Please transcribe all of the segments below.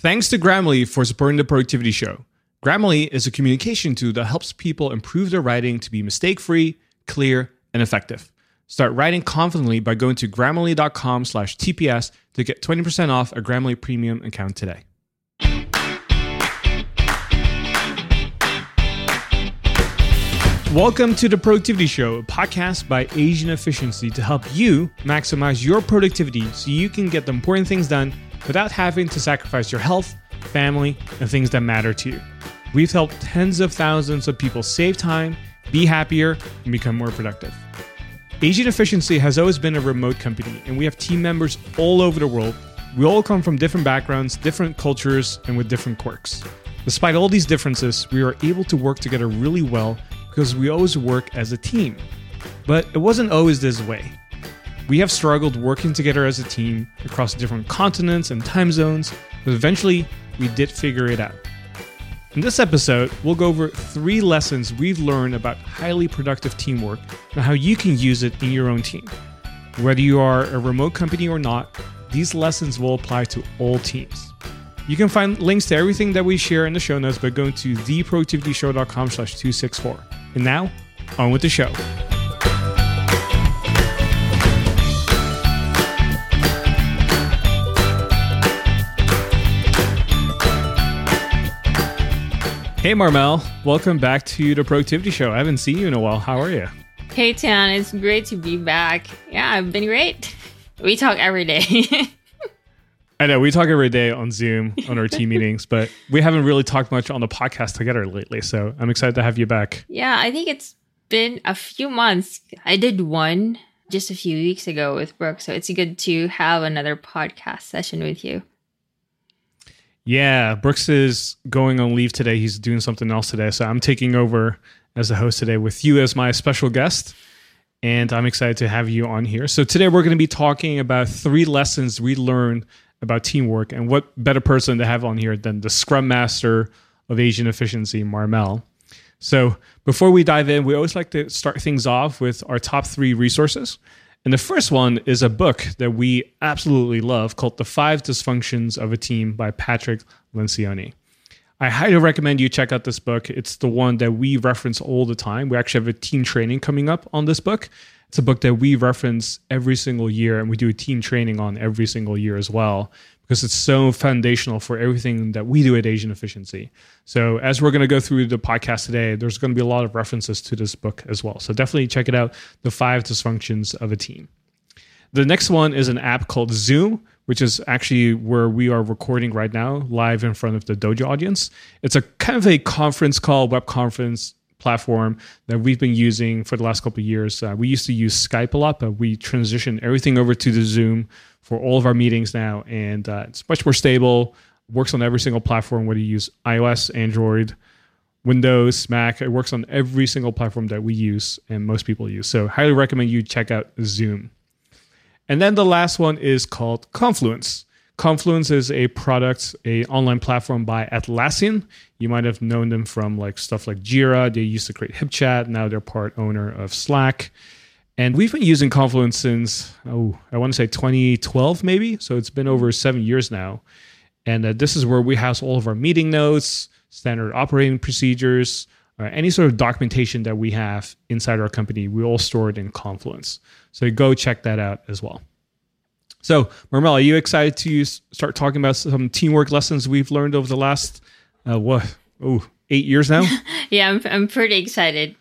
Thanks to Grammarly for supporting the Productivity Show. Grammarly is a communication tool that helps people improve their writing to be mistake free, clear, and effective. Start writing confidently by going to grammarly.com slash TPS to get 20% off a Grammarly premium account today. Welcome to the Productivity Show, a podcast by Asian Efficiency to help you maximize your productivity so you can get the important things done without having to sacrifice your health, family, and things that matter to you. We've helped tens of thousands of people save time, be happier, and become more productive. Asian Efficiency has always been a remote company, and we have team members all over the world. We all come from different backgrounds, different cultures, and with different quirks. Despite all these differences, we are able to work together really well because we always work as a team. But it wasn't always this way. We have struggled working together as a team across different continents and time zones, but eventually we did figure it out. In this episode, we'll go over three lessons we've learned about highly productive teamwork and how you can use it in your own team. Whether you are a remote company or not, these lessons will apply to all teams. You can find links to everything that we share in the show notes by going to theproductivityshow.com slash 264. And now, on with the show. Hey Marmel, welcome back to the Productivity Show. I haven't seen you in a while. How are you? Hey Thanh, it's great to be back. Yeah, I've been great. We talk every day. I know we talk every day on Zoom on our team meetings, but we haven't really talked much on the podcast together lately. So I'm excited to have you back. yeah, I think it's been a few months. I did one just a few weeks ago with Brooke, so it's good to have another podcast session with you. Yeah, Brooks is going on leave today. He's doing something else today. So I'm taking over as the host today with you as my special guest. And I'm excited to have you on here. So today we're going to be talking about three lessons we learned about teamwork. And what better person to have on here than the Scrum Master of Asian Efficiency, Marmel. So before we dive in, we always like to start things off with our top three resources. And the first one is a book that we absolutely love called The Five Dysfunctions of a Team by Patrick Lencioni. I highly recommend you check out this book. It's the one that we reference all the time. We actually have a team training coming up on this book. It's a book that we reference every single year, and we do a team training on every single year as well because it's so foundational for everything that we do at Asian Efficiency. So, as we're going to go through the podcast today, there's going to be a lot of references to this book as well. So, definitely check it out The Five Dysfunctions of a Team. The next one is an app called Zoom, which is actually where we are recording right now, live in front of the Dojo audience. It's a kind of a conference call, web conference platform that we've been using for the last couple of years. Uh, we used to use Skype a lot, but we transitioned everything over to the Zoom for all of our meetings now, and uh, it's much more stable. Works on every single platform, whether you use iOS, Android, Windows, Mac. It works on every single platform that we use and most people use. So, highly recommend you check out Zoom. And then the last one is called Confluence. Confluence is a product, a online platform by Atlassian. You might have known them from like stuff like Jira. They used to create HipChat. Now they're part owner of Slack. And we've been using Confluence since, oh, I want to say 2012 maybe. So it's been over seven years now. And uh, this is where we house all of our meeting notes, standard operating procedures, uh, any sort of documentation that we have inside our company. We all store it in Confluence. So go check that out as well. So, Marmel, are you excited to start talking about some teamwork lessons we've learned over the last, uh, what, oh, eight years now? Yeah, I'm, I'm pretty excited.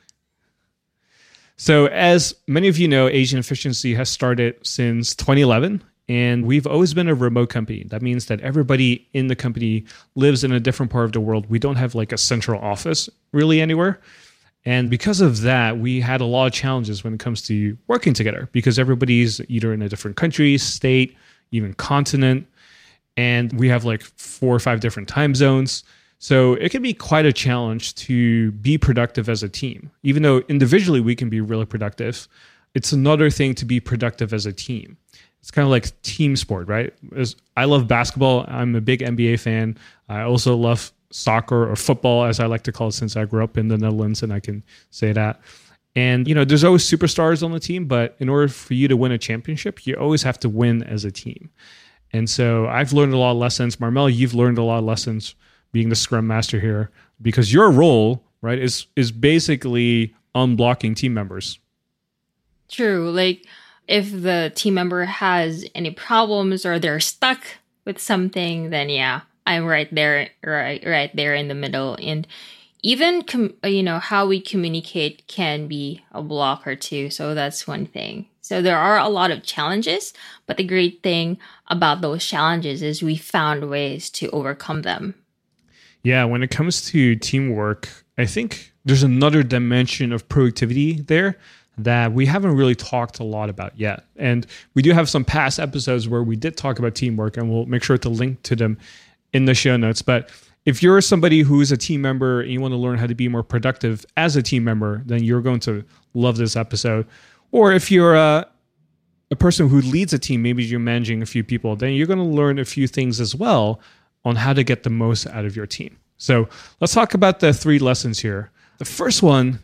So, as many of you know, Asian Efficiency has started since 2011, and we've always been a remote company. That means that everybody in the company lives in a different part of the world. We don't have like a central office really anywhere. And because of that, we had a lot of challenges when it comes to working together because everybody's either in a different country, state, even continent. And we have like four or five different time zones. So it can be quite a challenge to be productive as a team. Even though individually we can be really productive, it's another thing to be productive as a team. It's kind of like team sport, right? As I love basketball. I'm a big NBA fan. I also love soccer or football, as I like to call it, since I grew up in the Netherlands and I can say that. And, you know, there's always superstars on the team, but in order for you to win a championship, you always have to win as a team. And so I've learned a lot of lessons. Marmel, you've learned a lot of lessons being the scrum master here because your role, right, is is basically unblocking team members. True. Like if the team member has any problems or they're stuck with something, then yeah, I'm right there, right, right there in the middle. And even com- you know how we communicate can be a blocker too. So that's one thing. So there are a lot of challenges, but the great thing about those challenges is we found ways to overcome them. Yeah, when it comes to teamwork, I think there's another dimension of productivity there that we haven't really talked a lot about yet. And we do have some past episodes where we did talk about teamwork, and we'll make sure to link to them in the show notes. But if you're somebody who's a team member and you want to learn how to be more productive as a team member, then you're going to love this episode. Or if you're a, a person who leads a team, maybe you're managing a few people, then you're going to learn a few things as well on how to get the most out of your team. So let's talk about the three lessons here. The first one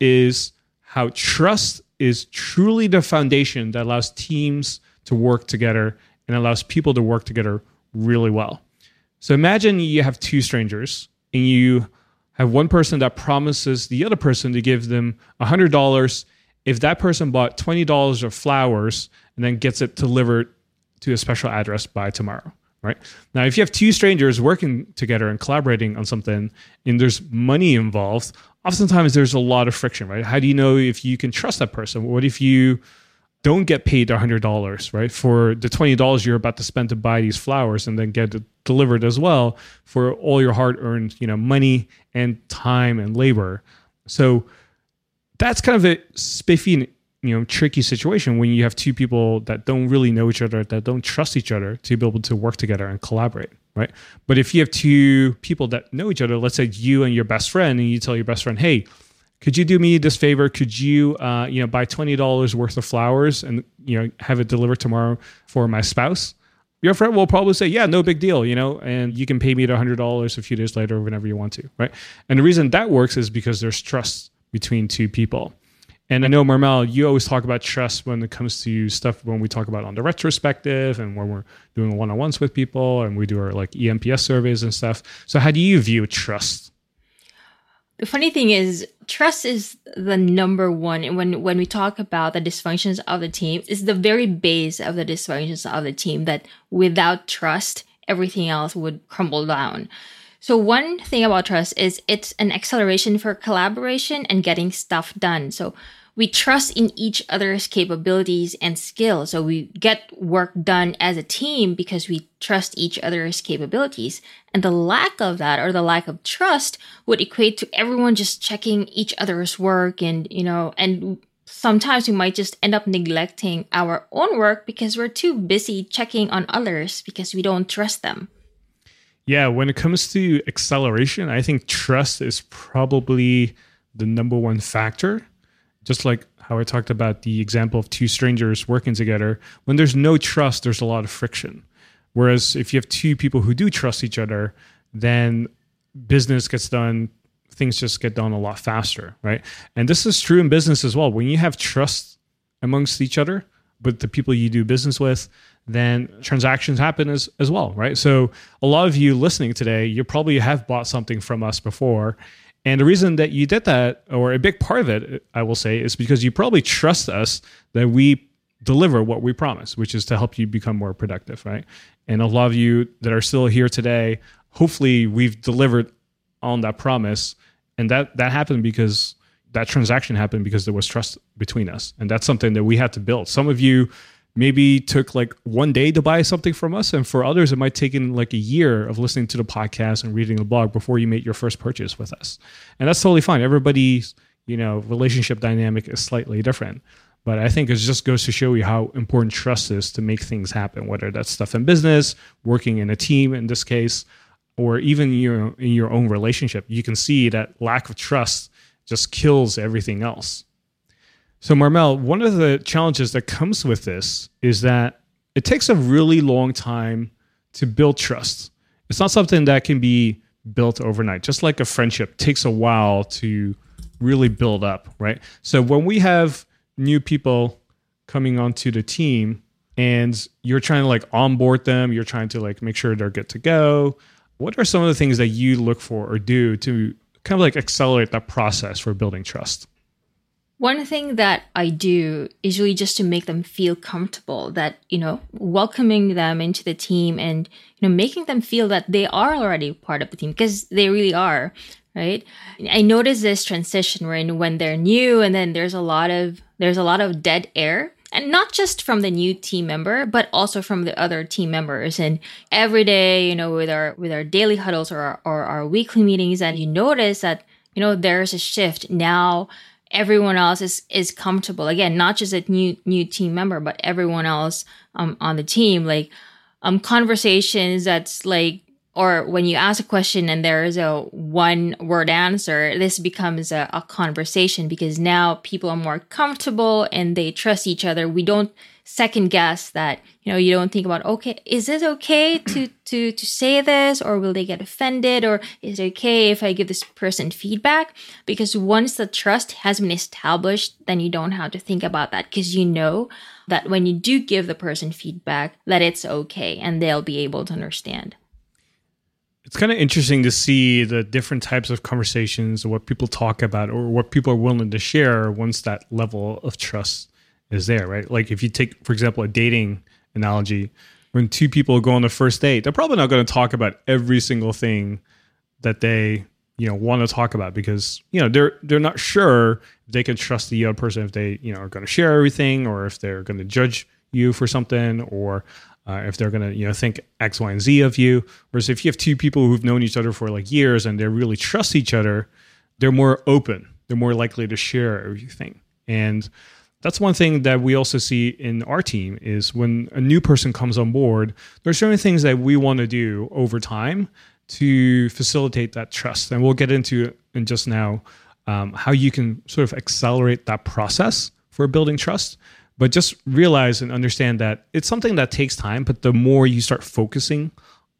is how trust is truly the foundation that allows teams to work together and allows people to work together really well. So imagine you have two strangers and you have one person that promises the other person to give them $100 if that person bought $20 of flowers and then gets it delivered to a special address by tomorrow right now if you have two strangers working together and collaborating on something and there's money involved oftentimes there's a lot of friction, right? How do you know if you can trust that person? What if you don't get paid $100, right? For the $20 you're about to spend to buy these flowers and then get delivered as well for all your hard earned, you know, money and time and labor. So that's kind of a spiffy you know tricky situation when you have two people that don't really know each other that don't trust each other to be able to work together and collaborate right? But if you have two people that know each other let's say you and your best friend and you tell your best friend hey could you do me this favor? Could you uh, you know buy $20 worth of flowers and you know have it delivered tomorrow for my spouse? Your friend will probably say yeah no big deal you know and you can pay me the $100 a few days later whenever you want to right? And the reason that works is because there's trust between two people and I know Marmel, you always talk about trust when it comes to stuff when we talk about on the retrospective and when we're doing one-on-ones with people and we do our like ENPS surveys and stuff. So how do you view trust? The funny thing is trust is the number one And when when we talk about the dysfunctions of the team, it's the very base of the dysfunctions of the team that without trust, everything else would crumble down. So one thing about trust is it's an acceleration for collaboration and getting stuff done. So we trust in each other's capabilities and skills. So we get work done as a team because we trust each other's capabilities. And the lack of that or the lack of trust would equate to everyone just checking each other's work and, you know, and sometimes we might just end up neglecting our own work because we're too busy checking on others because we don't trust them. Yeah, when it comes to acceleration, I think trust is probably the number one factor just like how I talked about the example of two strangers working together, when there's no trust, there's a lot of friction. Whereas if you have two people who do trust each other, then business gets done, things just get done a lot faster, right? And this is true in business as well. When you have trust amongst each other, but the people you do business with, then transactions happen as, as well, right? So a lot of you listening today, you probably have bought something from us before and the reason that you did that, or a big part of it, I will say, is because you probably trust us that we deliver what we promise, which is to help you become more productive, right? And a lot of you that are still here today, hopefully we've delivered on that promise. And that that happened because that transaction happened because there was trust between us. And that's something that we had to build. Some of you maybe took like one day to buy something from us and for others it might take in like a year of listening to the podcast and reading the blog before you make your first purchase with us. And that's totally fine. Everybody's you know relationship dynamic is slightly different. But i think it just goes to show you how important trust is to make things happen whether that's stuff in business working in a team in this case or even your in your own relationship. You can see that lack of trust just kills everything else so, Marmel, one of the challenges that comes with this is that it takes a really long time to build trust. It's not something that can be built overnight. Just like a friendship takes a while to really build up, right? So when we have new people coming onto the team and you're trying to like onboard them, you're trying to like make sure they're good to go. What are some of the things that you look for or do to kind of like accelerate that process for building trust? One thing that I do is really just to make them feel comfortable that, you know, welcoming them into the team and, you know, making them feel that they are already part of the team because they really are, right? I notice this transition when when they're new and then there's a lot of there's a lot of dead air and not just from the new team member but also from the other team members and every day you know with our with our daily huddles or our, or our weekly meetings and you notice that you know there's a shift now everyone else is is comfortable again not just a new new team member but everyone else um, on the team like um conversations that's like or when you ask a question and there is a one word answer, this becomes a, a, conversation because now people are more comfortable and they trust each other. We don't second guess that, you know, you don't think about, okay, is it okay to, to, to say this or will they get offended or is it okay if I give this person feedback? Because once the trust has been established, then you don't have to think about that because you know that when you do give the person feedback, that it's okay and they'll be able to understand it's kind of interesting to see the different types of conversations, what people talk about, or what people are willing to share once that level of trust is there, right? Like if you take, for example, a dating analogy, when two people go on the first date, they're probably not going to talk about every single thing that they you know want to talk about because you know they're they're not sure they can trust the other person if they you know are going to share everything or if they're going to judge you for something or uh, if they're going to you know think X, Y, and Z of you. Whereas if you have two people who've known each other for like years and they really trust each other, they're more open. They're more likely to share everything. And that's one thing that we also see in our team is when a new person comes on board, there's certain things that we want to do over time to facilitate that trust. And we'll get into in just now um, how you can sort of accelerate that process for building trust but just realize and understand that it's something that takes time but the more you start focusing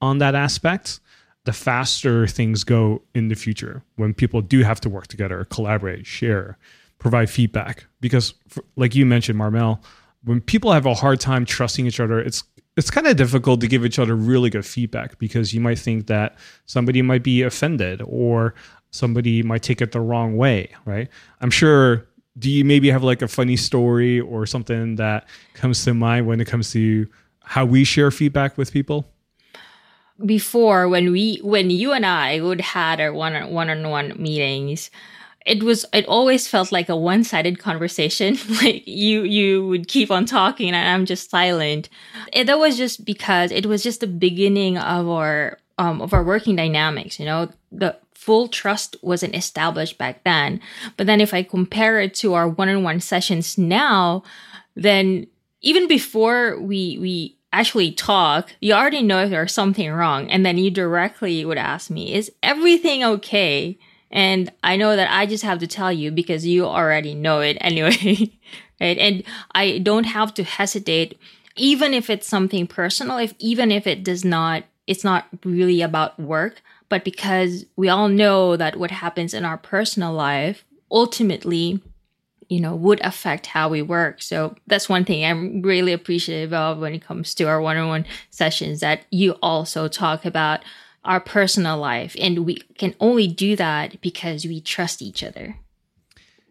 on that aspect the faster things go in the future when people do have to work together collaborate share provide feedback because like you mentioned marmel when people have a hard time trusting each other it's it's kind of difficult to give each other really good feedback because you might think that somebody might be offended or somebody might take it the wrong way right i'm sure do you maybe have like a funny story or something that comes to mind when it comes to how we share feedback with people? Before, when we, when you and I would had our one one on one meetings, it was it always felt like a one sided conversation. like you you would keep on talking and I'm just silent. It, that was just because it was just the beginning of our um, of our working dynamics. You know, the full trust wasn't established back then. But then if I compare it to our one-on-one sessions now, then even before we we actually talk, you already know if there's something wrong. And then you directly would ask me, is everything okay? And I know that I just have to tell you because you already know it anyway. right. And I don't have to hesitate, even if it's something personal, if even if it does not, it's not really about work but because we all know that what happens in our personal life ultimately you know would affect how we work so that's one thing i'm really appreciative of when it comes to our one-on-one sessions that you also talk about our personal life and we can only do that because we trust each other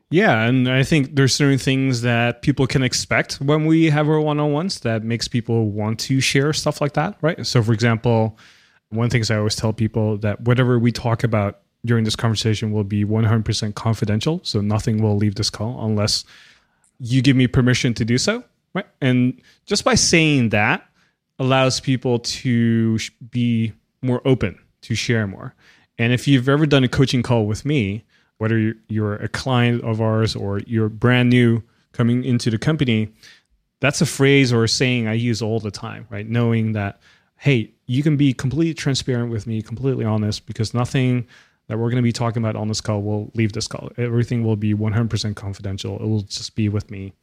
yeah and i think there's certain things that people can expect when we have our one-on-ones that makes people want to share stuff like that right so for example one of the things I always tell people that whatever we talk about during this conversation will be 100% confidential. So nothing will leave this call unless you give me permission to do so. Right. And just by saying that allows people to be more open to share more. And if you've ever done a coaching call with me, whether you're a client of ours or you're brand new coming into the company, that's a phrase or a saying I use all the time, right? Knowing that hey, you can be completely transparent with me, completely honest, because nothing that we're going to be talking about on this call will leave this call. Everything will be 100% confidential. It will just be with me.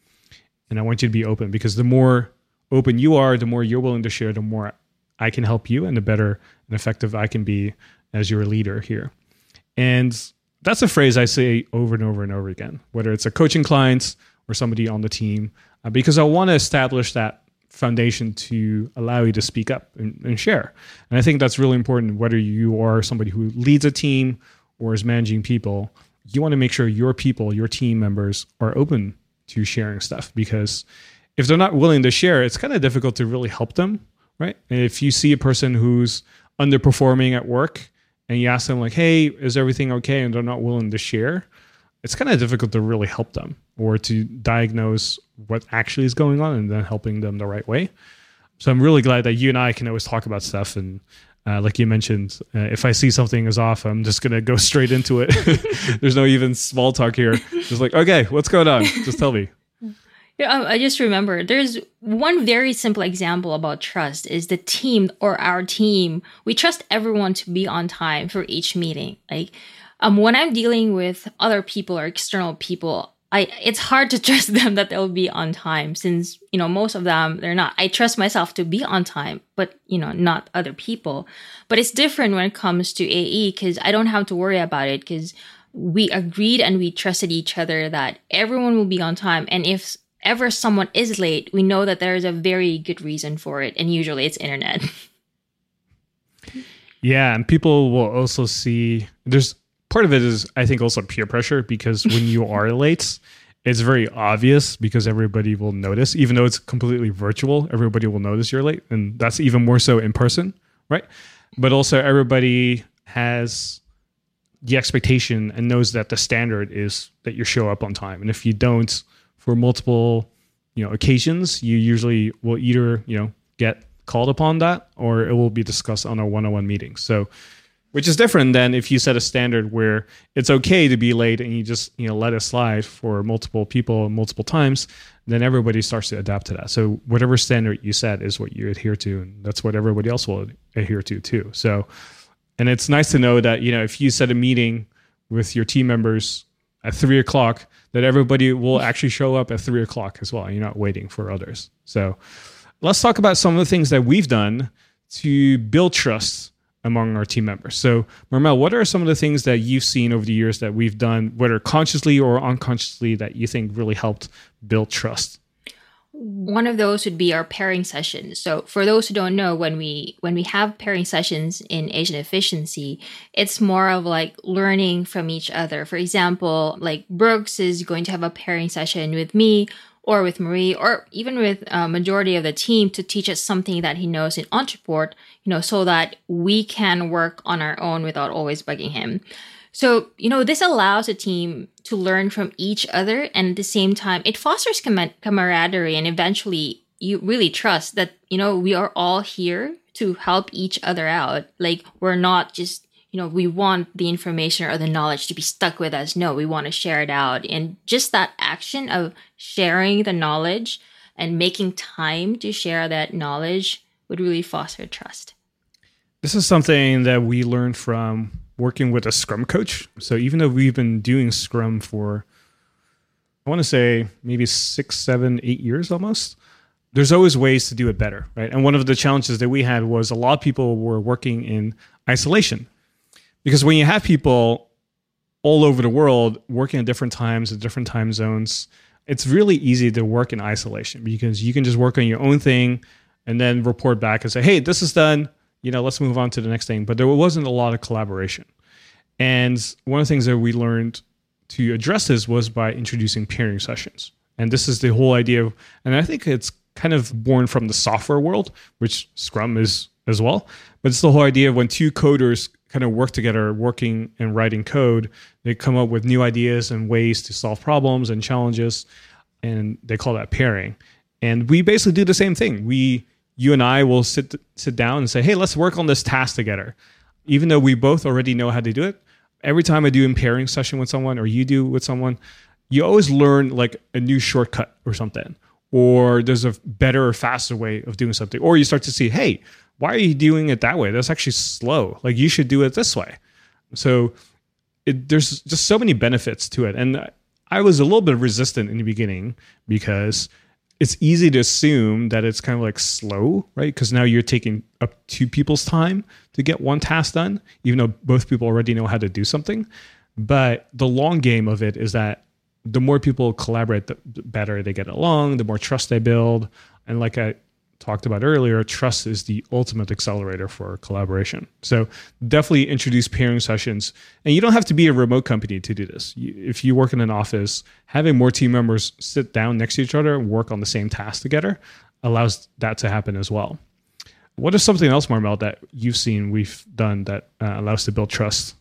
And I want you to be open because the more open you are, the more you're willing to share, the more I can help you and the better and effective I can be as your leader here. And that's a phrase I say over and over and over again, whether it's a coaching client or somebody on the team, uh, because I want to establish that foundation to allow you to speak up and, and share. And I think that's really important, whether you are somebody who leads a team or is managing people. You want to make sure your people, your team members, are open to sharing stuff because if they're not willing to share, it's kind of difficult to really help them, right? If you see a person who's underperforming at work and you ask them like, "Hey, is everything okay?" and they're not willing to share, it's kind of difficult to really help them or to diagnose what actually is going on and then helping them the right way. So I'm really glad that you and I can always talk about stuff and uh, like you mentioned, uh, if I see something is off, I'm just gonna go straight into it. There's no even small talk here. Just like, okay, what's going on? Just tell me. Yeah, I just remember there's one very simple example about trust is the team or our team. We trust everyone to be on time for each meeting. Like, um, when I'm dealing with other people or external people, I it's hard to trust them that they'll be on time since you know most of them they're not. I trust myself to be on time, but you know not other people. But it's different when it comes to AE because I don't have to worry about it because we agreed and we trusted each other that everyone will be on time, and if ever someone is late, we know that there is a very good reason for it, and usually it's internet. yeah, and people will also see there's part of it is I think also peer pressure because when you are late, it's very obvious because everybody will notice, even though it's completely virtual, everybody will notice you're late, and that's even more so in person, right? But also everybody has the expectation and knows that the standard is that you show up on time, and if you don't, for multiple you know occasions, you usually will either you know get called upon that or it will be discussed on a one-on-one meeting. So which is different than if you set a standard where it's okay to be late and you just you know let it slide for multiple people multiple times then everybody starts to adapt to that so whatever standard you set is what you adhere to and that's what everybody else will adhere to too so and it's nice to know that you know if you set a meeting with your team members at three o'clock that everybody will actually show up at three o'clock as well. You're not waiting for others. So let's talk about some of the things that we've done to build trust among our team members. So, Marmel, what are some of the things that you've seen over the years that we've done, whether consciously or unconsciously, that you think really helped build trust? One of those would be our pairing sessions. So for those who don't know when we when we have pairing sessions in Asian efficiency it's more of like learning from each other. For example like brooks is going to have a pairing session with me or with marie or even with a majority of the team to teach us something that he knows in Ontraport you know so that we can work on our own without always bugging him. So, you know, this allows a team to learn from each other and at the same time it fosters camaraderie and eventually you really trust that, you know, we are all here to help each other out. Like we're not just, you know, we want the information or the knowledge to be stuck with us. No, we want to share it out. And just that action of sharing the knowledge and making time to share that knowledge would really foster trust. This is something that we learned from working with a Scrum coach. So even though we've been doing Scrum for, I want to say maybe six, seven, eight years almost, there's always ways to do it better, right? And one of the challenges that we had was a lot of people were working in isolation. Because when you have people all over the world working at different times, at different time zones, it's really easy to work in isolation because you can just work on your own thing and then report back and say, hey, this is done you know, let's move on to the next thing. But there wasn't a lot of collaboration. And one of the things that we learned to address this was by introducing pairing sessions. And this is the whole idea of, and I think it's kind of born from the software world, which Scrum is as well. But it's the whole idea of when two coders kind of work together, working and writing code, they come up with new ideas and ways to solve problems and challenges. And they call that pairing. And we basically do the same thing. We you and I will sit sit down and say, "Hey, let's work on this task together." Even though we both already know how to do it, every time I do a pairing session with someone or you do with someone, you always learn like a new shortcut or something, or there's a better or faster way of doing something, or you start to see, "Hey, why are you doing it that way? That's actually slow. Like you should do it this way." So it, there's just so many benefits to it, and I was a little bit resistant in the beginning because it's easy to assume that it's kind of like slow, right? Because now you're taking up two people's time to get one task done, even though both people already know how to do something. But the long game of it is that the more people collaborate, the better they get along, the more trust they build. And like I talked about earlier, trust is the ultimate accelerator for collaboration. So definitely introduce pairing sessions. And you don't have to be a remote company to do this. if you work in an office, having more team members sit down next to each other and work on the same task together allows that to happen as well. What is something else, Marmel, that you've seen we've done that uh, allows to build trust?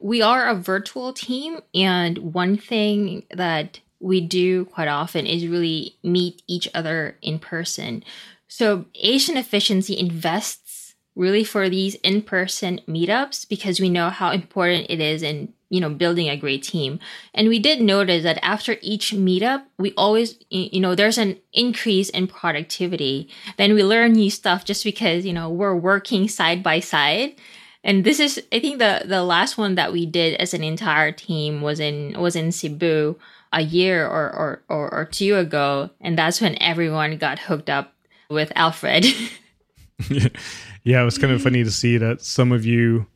We are a virtual team, and one thing that we do quite often is really meet each other in person. So Asian Efficiency invests really for these in-person meetups because we know how important it is in you know building a great team. And we did notice that after each meetup we always you know there's an increase in productivity. Then we learn new stuff just because you know we're working side by side. And this is i think the the last one that we did as an entire team was in was in cebu a year or, or, or, or two ago. And that's when everyone got hooked up with Alfred. yeah, it was kind of funny to see that some of you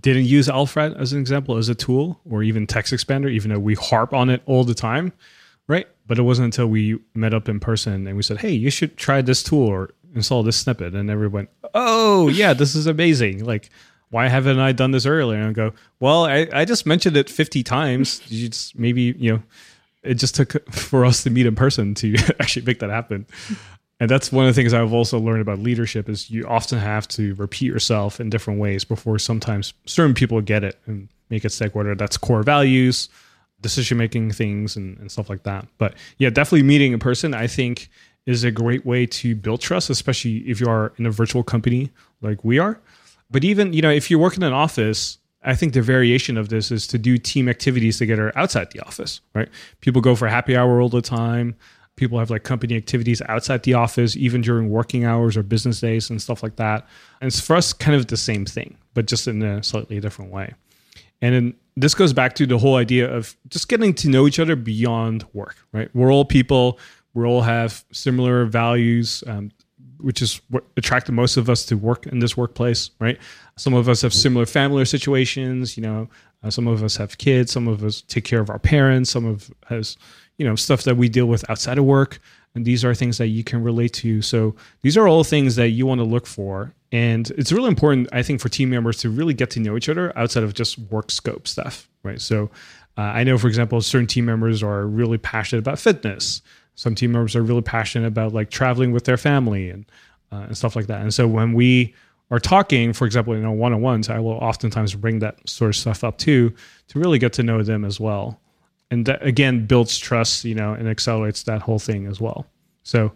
didn't use Alfred as an example as a tool or even TextExpander, even though we harp on it all the time, right? But it wasn't until we met up in person and we said, hey, you should try this tool or install this snippet. And everyone, oh, yeah, this is amazing. Like, why haven't I done this earlier? And I go, well, I, I just mentioned it 50 times. You just maybe, you know, it just took for us to meet in person to actually make that happen. And that's one of the things I've also learned about leadership is you often have to repeat yourself in different ways before sometimes certain people get it and make it stick, whether that's core values, decision making things and, and stuff like that. But yeah, definitely meeting in person, I think is a great way to build trust, especially if you are in a virtual company like we are but even, you know, if you work in an office, I think the variation of this is to do team activities together outside the office, right? People go for happy hour all the time. People have like company activities outside the office, even during working hours or business days and stuff like that. And it's for us kind of the same thing, but just in a slightly different way. And then this goes back to the whole idea of just getting to know each other beyond work, right? We're all people. We all have similar values, um, which is what attracted most of us to work in this workplace, right? Some of us have similar family situations, you know, uh, some of us have kids, some of us take care of our parents, some of us, you know, stuff that we deal with outside of work. And these are things that you can relate to. So these are all things that you want to look for. And it's really important, I think, for team members to really get to know each other outside of just work scope stuff, right? So uh, I know, for example, certain team members are really passionate about fitness some team members are really passionate about like traveling with their family and uh, and stuff like that. And so when we are talking, for example, in our one-on-ones, I will oftentimes bring that sort of stuff up too to really get to know them as well. And that again builds trust, you know, and accelerates that whole thing as well. So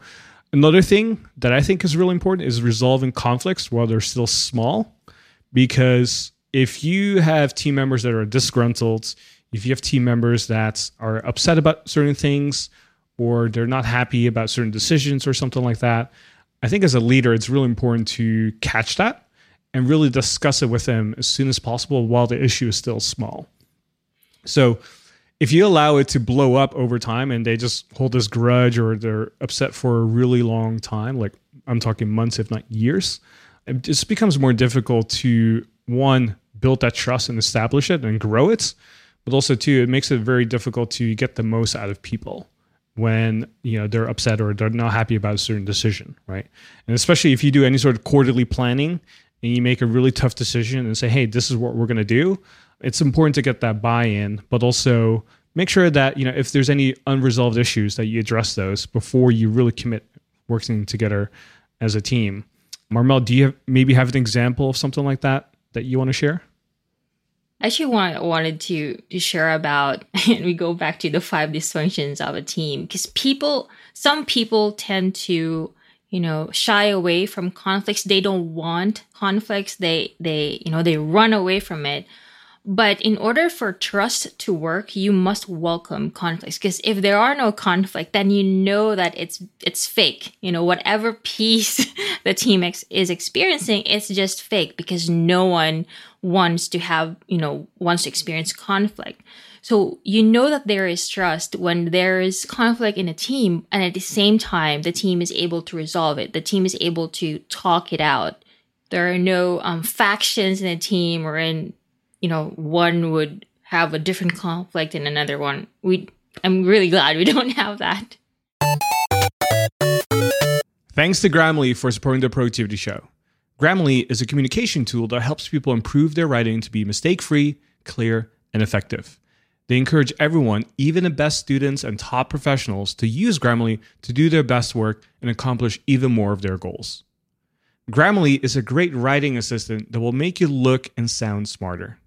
another thing that I think is really important is resolving conflicts while they're still small, because if you have team members that are disgruntled, if you have team members that are upset about certain things or they're not happy about certain decisions or something like that, I think as a leader, it's really important to catch that and really discuss it with them as soon as possible while the issue is still small. So if you allow it to blow up over time and they just hold this grudge or they're upset for a really long time, like I'm talking months, if not years, it just becomes more difficult to one, build that trust and establish it and grow it. But also, two, it makes it very difficult to get the most out of people when you know they're upset or they're not happy about a certain decision, right? And especially if you do any sort of quarterly planning and you make a really tough decision and say, "Hey, this is what we're going to do," it's important to get that buy-in, but also make sure that you know if there's any unresolved issues that you address those before you really commit working together as a team. Marmel, do you have, maybe have an example of something like that that you want to share? Actually want, wanted to, to share about, and we go back to the five dysfunctions of a team, because people, some people tend to, you know, shy away from conflicts. They don't want conflicts. They, they, you know, they run away from it. But in order for trust to work, you must welcome conflicts. Because if there are no conflict, then you know that it's it's fake. You know, whatever peace the team ex- is experiencing, it's just fake because no one wants to have, you know, wants to experience conflict. So you know that there is trust when there is conflict in a team, and at the same time, the team is able to resolve it. The team is able to talk it out. There are no um, factions in a team or in you know, one would have a different conflict and another one. We I'm really glad we don't have that. Thanks to Grammarly for supporting the Productivity Show. Grammarly is a communication tool that helps people improve their writing to be mistake free, clear, and effective. They encourage everyone, even the best students and top professionals, to use Grammarly to do their best work and accomplish even more of their goals. Grammarly is a great writing assistant that will make you look and sound smarter.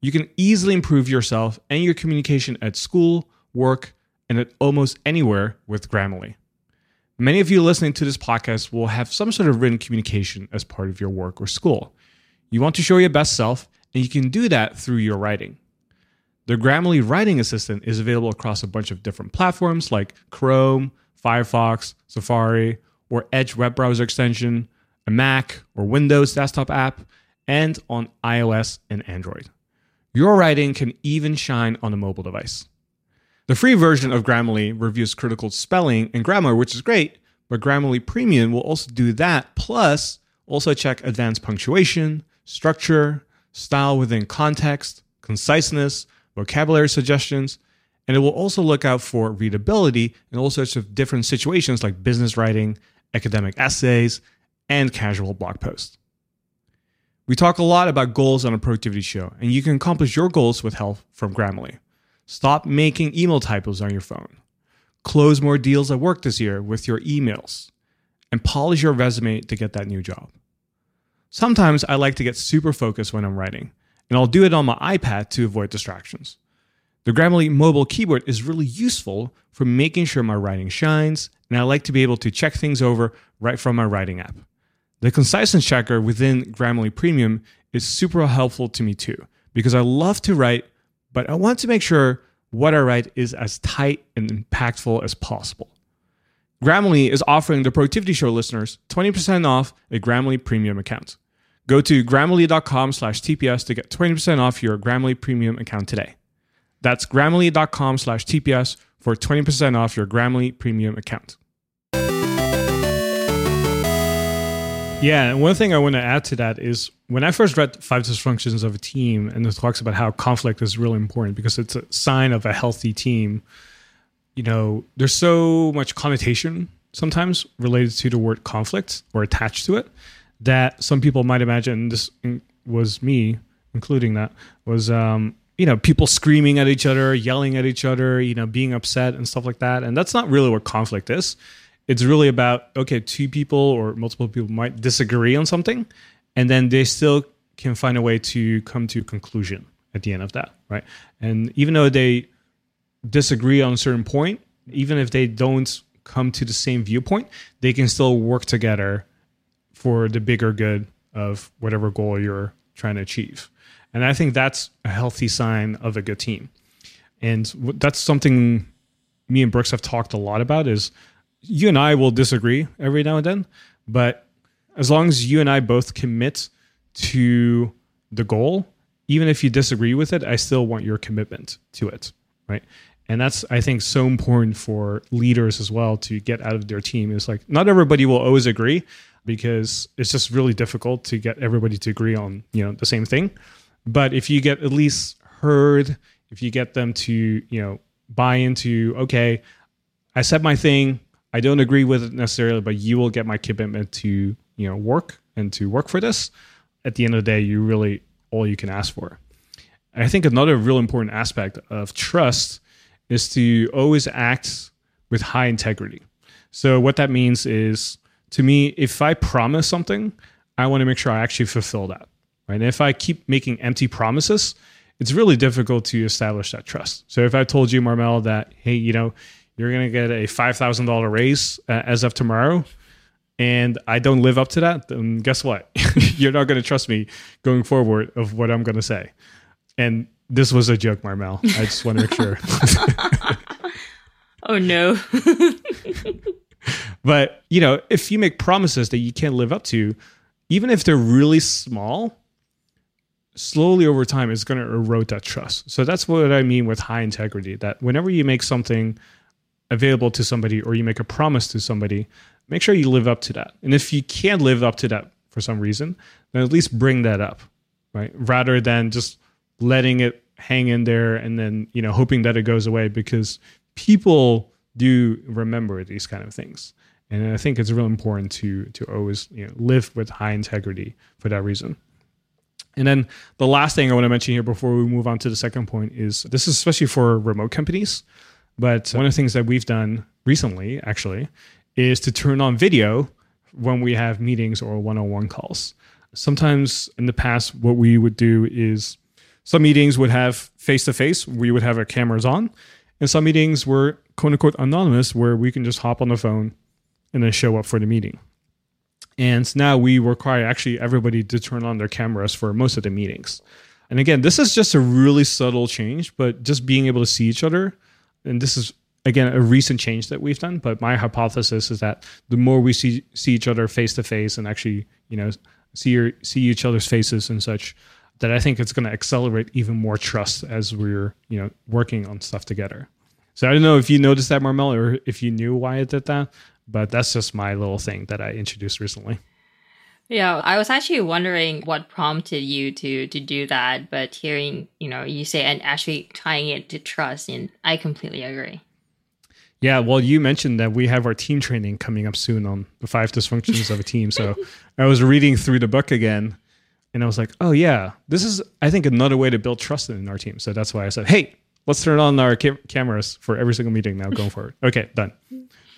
You can easily improve yourself and your communication at school, work, and at almost anywhere with Grammarly. Many of you listening to this podcast will have some sort of written communication as part of your work or school. You want to show your best self, and you can do that through your writing. The Grammarly Writing Assistant is available across a bunch of different platforms like Chrome, Firefox, Safari, or Edge web browser extension, a Mac or Windows desktop app, and on iOS and Android. Your writing can even shine on a mobile device. The free version of Grammarly reviews critical spelling and grammar, which is great, but Grammarly Premium will also do that, plus also check advanced punctuation, structure, style within context, conciseness, vocabulary suggestions, and it will also look out for readability in all sorts of different situations like business writing, academic essays, and casual blog posts. We talk a lot about goals on a productivity show, and you can accomplish your goals with help from Grammarly. Stop making email typos on your phone. Close more deals at work this year with your emails, and polish your resume to get that new job. Sometimes I like to get super focused when I'm writing, and I'll do it on my iPad to avoid distractions. The Grammarly mobile keyboard is really useful for making sure my writing shines, and I like to be able to check things over right from my writing app. The conciseness checker within Grammarly Premium is super helpful to me too, because I love to write, but I want to make sure what I write is as tight and impactful as possible. Grammarly is offering the Productivity Show listeners 20% off a Grammarly Premium account. Go to grammarly.com slash TPS to get 20% off your Grammarly Premium account today. That's grammarly.com slash TPS for 20% off your Grammarly Premium account. Yeah, and one thing I want to add to that is when I first read Five Dysfunctions of a Team, and it talks about how conflict is really important because it's a sign of a healthy team. You know, there's so much connotation sometimes related to the word conflict or attached to it that some people might imagine this was me including that was um, you know people screaming at each other yelling at each other you know being upset and stuff like that and that's not really what conflict is it's really about okay two people or multiple people might disagree on something and then they still can find a way to come to a conclusion at the end of that right and even though they disagree on a certain point even if they don't come to the same viewpoint they can still work together for the bigger good of whatever goal you're trying to achieve. And I think that's a healthy sign of a good team. And that's something me and Brooks have talked a lot about is you and I will disagree every now and then, but as long as you and I both commit to the goal, even if you disagree with it, I still want your commitment to it, right? And that's I think so important for leaders as well to get out of their team is like not everybody will always agree, because it's just really difficult to get everybody to agree on you know the same thing but if you get at least heard if you get them to you know buy into okay i said my thing i don't agree with it necessarily but you will get my commitment to you know work and to work for this at the end of the day you really all you can ask for i think another real important aspect of trust is to always act with high integrity so what that means is to me, if I promise something, I want to make sure I actually fulfill that. Right. And if I keep making empty promises, it's really difficult to establish that trust. So if I told you, Marmel, that, hey, you know, you're going to get a $5,000 raise uh, as of tomorrow, and I don't live up to that, then guess what? you're not going to trust me going forward of what I'm going to say. And this was a joke, Marmel. I just want to make sure. oh, no. but you know, if you make promises that you can't live up to, even if they're really small, slowly over time it's going to erode that trust. So that's what I mean with high integrity. That whenever you make something available to somebody or you make a promise to somebody, make sure you live up to that. And if you can't live up to that for some reason, then at least bring that up, right? Rather than just letting it hang in there and then, you know, hoping that it goes away because people do remember these kind of things. And I think it's really important to to always you know live with high integrity for that reason. And then the last thing I want to mention here before we move on to the second point is this is especially for remote companies. But one of the things that we've done recently, actually, is to turn on video when we have meetings or one on one calls. Sometimes in the past, what we would do is some meetings would have face to face, we would have our cameras on, and some meetings were quote unquote anonymous, where we can just hop on the phone and then show up for the meeting. And now we require actually everybody to turn on their cameras for most of the meetings. And again, this is just a really subtle change, but just being able to see each other, and this is again a recent change that we've done. But my hypothesis is that the more we see see each other face to face and actually, you know, see your see each other's faces and such, that I think it's going to accelerate even more trust as we're you know working on stuff together. So I don't know if you noticed that, Marmel, or if you knew why it did that, but that's just my little thing that I introduced recently. Yeah, I was actually wondering what prompted you to to do that, but hearing you know you say and actually tying it to trust, and I completely agree. Yeah, well, you mentioned that we have our team training coming up soon on the five dysfunctions of a team. So I was reading through the book again, and I was like, oh yeah, this is I think another way to build trust in our team. So that's why I said, hey, let's turn on our cam- cameras for every single meeting now going forward. Okay, done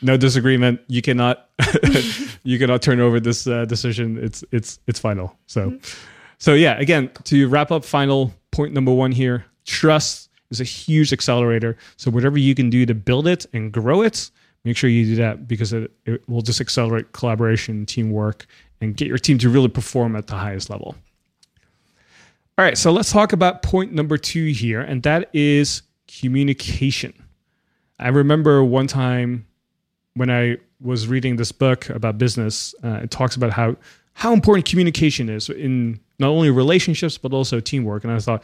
no disagreement. You cannot you cannot turn over this uh, decision. It's it's it's final. So mm-hmm. so yeah. Again, to wrap up, final point number one here: trust is a huge accelerator. So whatever you can do to build it and grow it, make sure you do that because it, it will just accelerate collaboration, teamwork, and get your team to really perform at the highest level. All right, so let's talk about point number two here, and that is communication. I remember one time when I was reading this book about business, uh, it talks about how how important communication is in not only relationships but also teamwork. And I thought,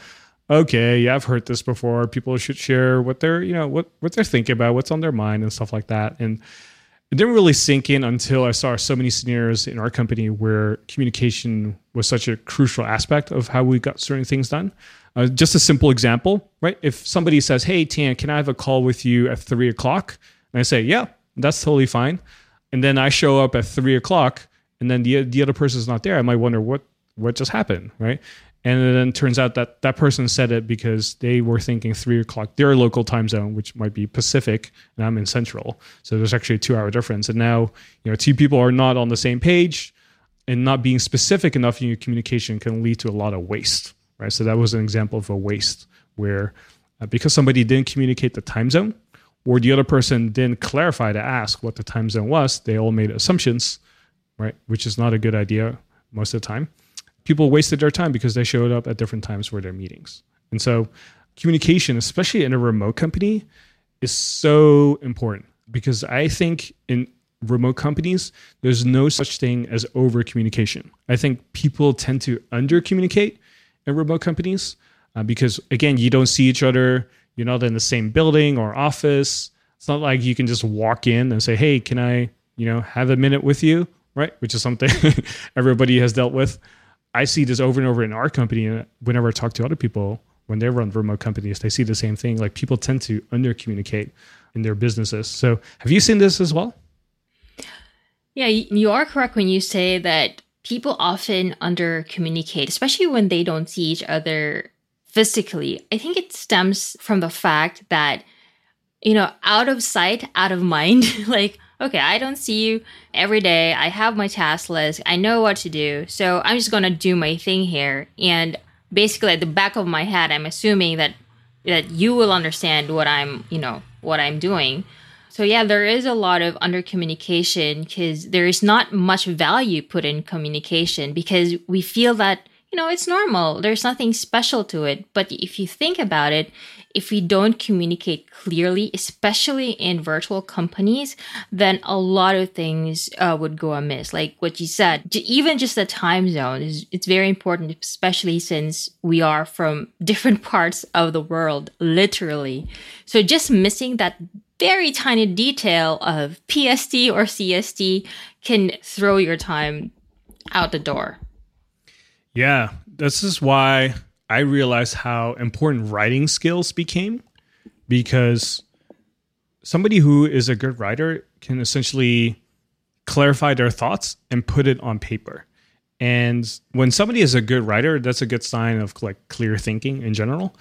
okay, yeah, I've heard this before. People should share what they're you know what what they're thinking about, what's on their mind, and stuff like that. And it didn't really sink in until I saw so many scenarios in our company where communication was such a crucial aspect of how we got certain things done. Uh, just a simple example, right? If somebody says, "Hey, Thanh, can I have a call with you at three o'clock?" and I say, "Yeah, that's totally fine. And then I show up at three o'clock, and then the the other person is not there. I might wonder what what just happened, right? And then turns out that that person said it because they were thinking three o'clock, their local time zone, which might be Pacific, and I'm in Central. So there's actually a two hour difference. And now, you know, two people are not on the same page and not being specific enough in your communication can lead to a lot of waste, right? So that was an example of a waste where uh, because somebody didn't communicate the time zone, or the other person didn't clarify to ask what the time zone was, they all made assumptions, right? Which is not a good idea most of the time. People wasted their time because they showed up at different times for their meetings. And so communication, especially in a remote company, is so important because I think in remote companies, there's no such thing as over communication. I think people tend to under communicate in remote companies uh, because, again, you don't see each other you're not in the same building or office. It's not like you can just walk in and say, "Hey, can I, you know, have a minute with you?" Right? Which is something everybody has dealt with. I see this over and over in our company. And whenever I talk to other people when they run remote companies, they see the same thing. Like people tend to under communicate in their businesses. So, have you seen this as well? Yeah, you are correct when you say that people often under communicate, especially when they don't see each other physically, I think it stems from the fact that, you know, out of sight, out of mind. like, okay, I don't see you every day. I have my task list. I know what to do. So I'm just going to do my thing here. And basically, at the back of my head, I'm assuming that that you will understand what I'm, you know, what I'm doing. So yeah, there is a lot of under communication because there is not much value put in communication because we feel that you know, it's normal. There's nothing special to it. But if you think about it, if we don't communicate clearly, especially in virtual companies, then a lot of things uh, would go amiss. Like what you said, even just the time zone is it's very important, especially since we are from different parts of the world, literally. So just missing that very tiny detail of PST or CST can throw your time out the door. Yeah, this is why I realized how important writing skills became because somebody who is a good writer can essentially clarify their thoughts and put it on paper. And when somebody is a good writer, that's a good sign of like clear thinking in general.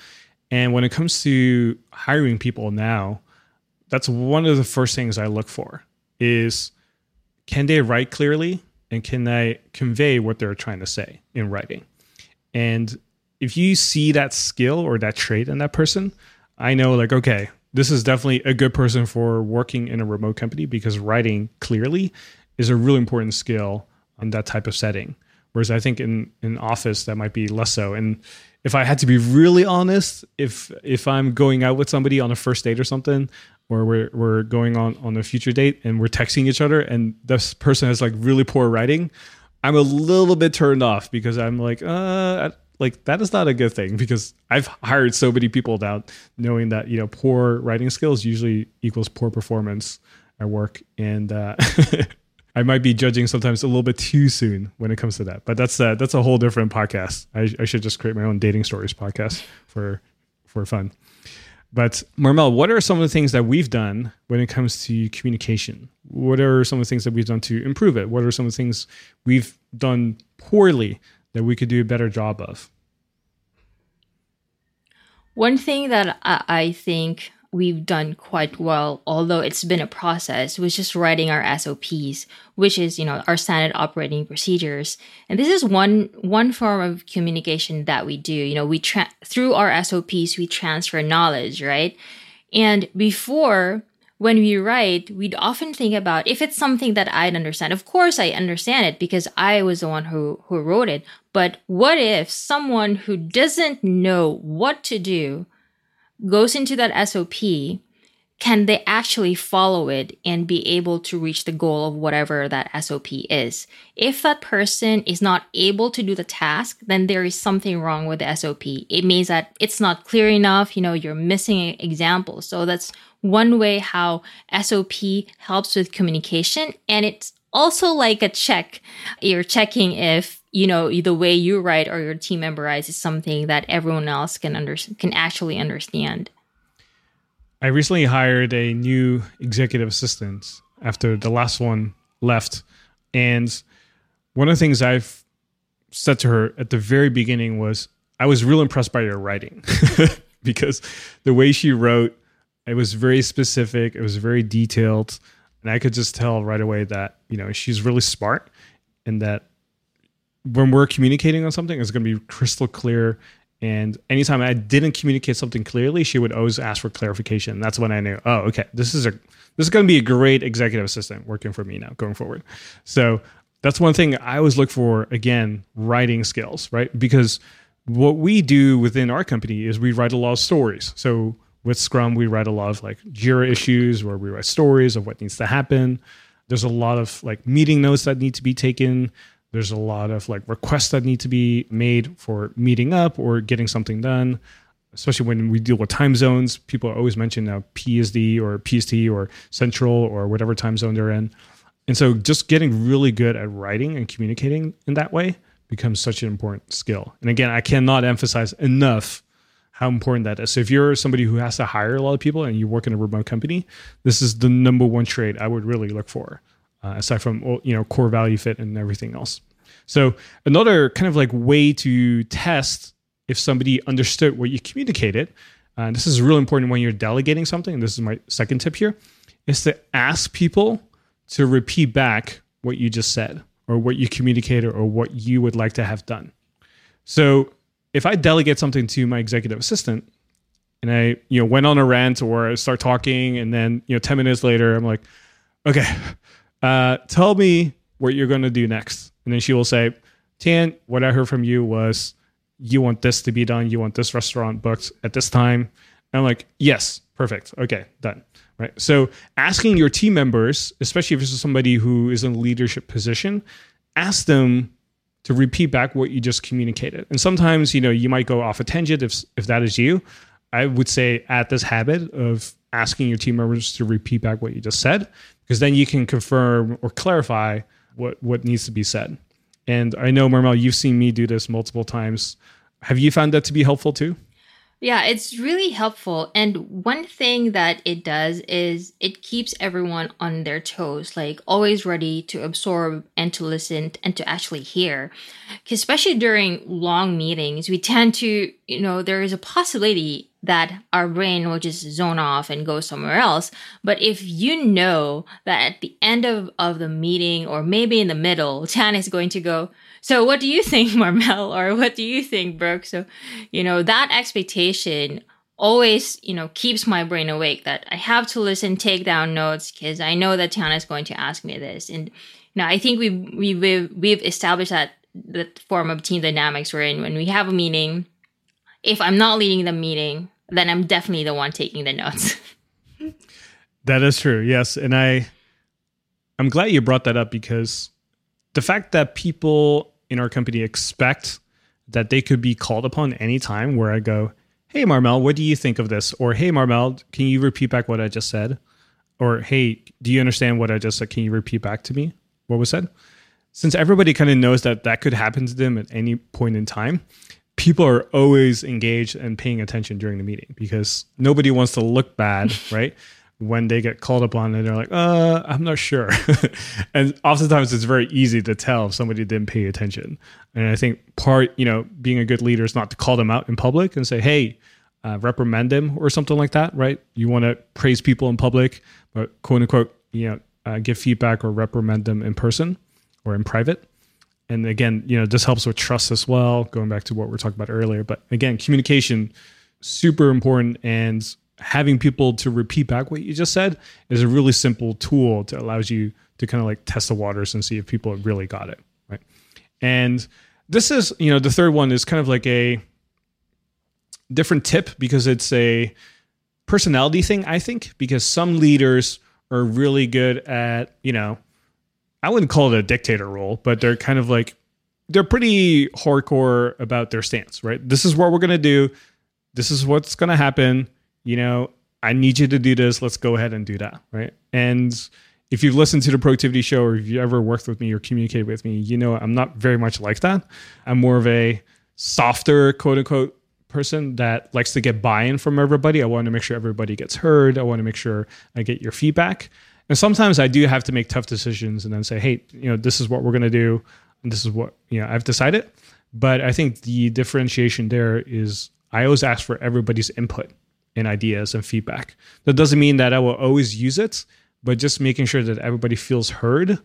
And when it comes to hiring people now, that's one of the first things I look for is can they write clearly and can they convey what they're trying to say in writing? And if you see that skill or that trait in that person, I know like okay, this is definitely a good person for working in a remote company because writing clearly is a really important skill in that type of setting. Whereas I think in in office that might be less so. And if I had to be really honest, if if I'm going out with somebody on a first date or something, or we're we're going on on a future date and we're texting each other and this person has like really poor writing, I'm a little bit turned off because I'm like, uh, like that is not a good thing because I've hired so many people now knowing that you know poor writing skills usually equals poor performance at work and. Uh, I might be judging sometimes a little bit too soon when it comes to that, but that's uh, that's a whole different podcast. I, I should just create my own dating stories podcast for for fun. But Marmel, what are some of the things that we've done when it comes to communication? What are some of the things that we've done to improve it? What are some of the things we've done poorly that we could do a better job of? One thing that I think we've done quite well, although it's been a process, was just writing our SOPs, which is, you know, our standard operating procedures. And this is one one form of communication that we do. You know, we tra- through our SOPs we transfer knowledge, right? And before when we write, we'd often think about if it's something that I'd understand. Of course, I understand it because I was the one who, who wrote it. But what if someone who doesn't know what to do goes into that SOP, can they actually follow it and be able to reach the goal of whatever that SOP is? If that person is not able to do the task, then there is something wrong with the SOP. It means that it's not clear enough, you know, you're missing examples. So that's one way how SOP helps with communication. And it's also like a check. You're checking if you know the way you write or your team member writes is something that everyone else can under can actually understand. I recently hired a new executive assistant after the last one left, and one of the things I've said to her at the very beginning was, "I was real impressed by your writing." because the way she wrote it was very specific it was very detailed and i could just tell right away that you know she's really smart and that when we're communicating on something, it's going to be crystal clear. And anytime I didn't communicate something clearly, she would always ask for clarification. That's when I knew, oh, okay, this is a this is going to be a great executive assistant working for me now going forward. So that's one thing I always look for. Again, writing skills, right? Because what we do within our company is we write a lot of stories. So with Scrum, we write a lot of like Jira issues where we write stories of what needs to happen. There's a lot of like meeting notes that need to be taken. There's a lot of like requests that need to be made for meeting up or getting something done. Especially when we deal with time zones, people always mention now PSD or PST or Central or whatever time zone they're in. And so just getting really good at writing and communicating in that way becomes such an important skill. And again, I cannot emphasize enough how important that is. So if you're somebody who has to hire a lot of people and you work in a remote company, this is the number one trait I would really look for uh, aside from you know core value fit and everything else. So another kind of like way to test if somebody understood what you communicated, and this is really important when you're delegating something. And this is my second tip here, is to ask people to repeat back what you just said or what you communicated or what you would like to have done. So if I delegate something to my executive assistant and I, you know, went on a rant or I start talking and then, you know, 10 minutes later, I'm like, okay, uh, tell me what you're going to do next. And then she will say, Thanh, what I heard from you was you want this to be done. You want this restaurant booked at this time. And I'm like, yes, perfect. Okay, done. Right. So asking your team members, especially if this is somebody who is in a leadership position, ask them to repeat back what you just communicated. And sometimes, you know, you might go off a tangent if if that is you. I would say add this habit of asking your team members to repeat back what you just said because then you can confirm or clarify what what needs to be said. And I know Marmel, you've seen me do this multiple times. Have you found that to be helpful too? Yeah, it's really helpful. And one thing that it does is it keeps everyone on their toes, like always ready to absorb and to listen and to actually hear. Especially during long meetings, we tend to, you know, there is a possibility that our brain will just zone off and go somewhere else. But if you know that at the end of, of the meeting or maybe in the middle, Thanh is going to go, so what do you think, Marmel? Or what do you think, Brooke? So, you know, that expectation always, you know, keeps my brain awake that I have to listen, take down notes because I know that Tiana is going to ask me this. And now I think we've, we've, we've established that the form of team dynamics we're in when we have a meeting. If I'm not leading the meeting, then I'm definitely the one taking the notes. that is true. Yes. And I, I'm glad you brought that up because the fact that people in our company expect that they could be called upon anytime where I go, Hey, Marmel, what do you think of this? Or, Hey, Marmel, can you repeat back what I just said? Or, Hey, do you understand what I just said? Can you repeat back to me what was said? Since everybody kind of knows that that could happen to them at any point in time, people are always engaged and paying attention during the meeting because nobody wants to look bad, right? When they get called upon and they're like, uh, I'm not sure. and oftentimes it's very easy to tell if somebody didn't pay attention. And I think part, you know, being a good leader is not to call them out in public and say, hey, uh, reprimand them or something like that, right? You want to praise people in public, but quote unquote, you know, uh, give feedback or reprimand them in person or in private. And again, you know, this helps with trust as well, going back to what we are talking about earlier. But again, communication, super important. And having people to repeat back what you just said is a really simple tool that allows you to kind of like test the waters and see if people really got it right? And this is you know the third one is kind of like a different tip because it's a personality thing i think because some leaders are really good at you know i wouldn't call it a dictator role but they're kind of like they're pretty hardcore about their stance right? This is what we're going to do. This is what's going to happen you know, I need you to do this. Let's go ahead and do that. Right. And if you've listened to the productivity show or if you ever worked with me or communicated with me, you know I'm not very much like that. I'm more of a softer, quote unquote, person that likes to get buy-in from everybody. I want to make sure everybody gets heard. I want to make sure I get your feedback. And sometimes I do have to make tough decisions and then say, hey, you know, this is what we're going to do, and this is what you know I've decided. But I think the differentiation there is I always ask for everybody's input and ideas and feedback. That doesn't mean that I will always use it, but just making sure that everybody feels heard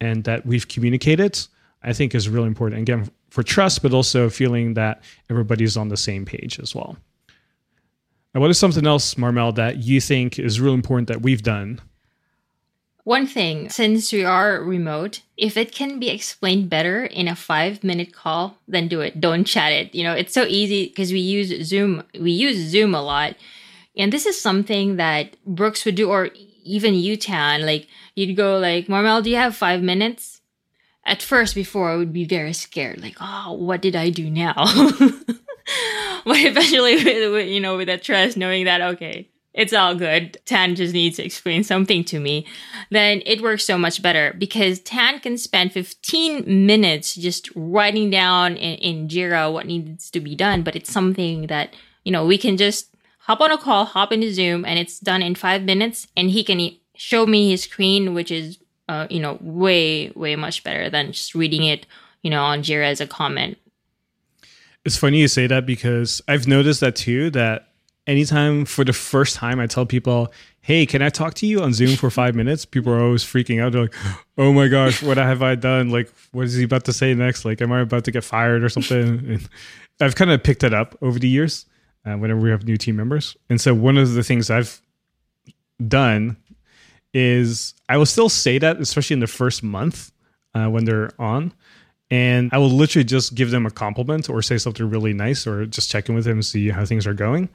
and that we've communicated, I think is really important. Again, for trust, but also feeling that everybody's on the same page as well. And what is something else, Marmel, that you think is really important that we've done one thing, since we are remote, if it can be explained better in a five minute call, then do it. Don't chat it. You know, it's so easy because we use Zoom. We use Zoom a lot. And this is something that Brooks would do, or even Utan. Like, you'd go like, Marmel, do you have five minutes? At first, before, I would be very scared. Like, oh, what did I do now? but eventually, you know, with that trust, knowing that, okay, it's all good. Thanh just needs to explain something to me. Then it works so much better because Thanh can spend 15 minutes just writing down in, in Jira what needs to be done. But it's something that, you know, we can just hop on a call, hop into Zoom, and it's done in five minutes. And he can show me his screen, which is, uh, you know, way, way much better than just reading it, you know, on Jira as a comment. It's funny you say that because I've noticed that too, that anytime for the first time I tell people, hey, can I talk to you on Zoom for five minutes? People are always freaking out. They're like, oh my gosh, what have I done? Like, what is he about to say next? Like, am I about to get fired or something? And I've kind of picked it up over the years uh, whenever we have new team members. And so one of the things I've done is I will still say that, especially in the first month uh, when they're on. And I will literally just give them a compliment or say something really nice or just check in with them and see how things are going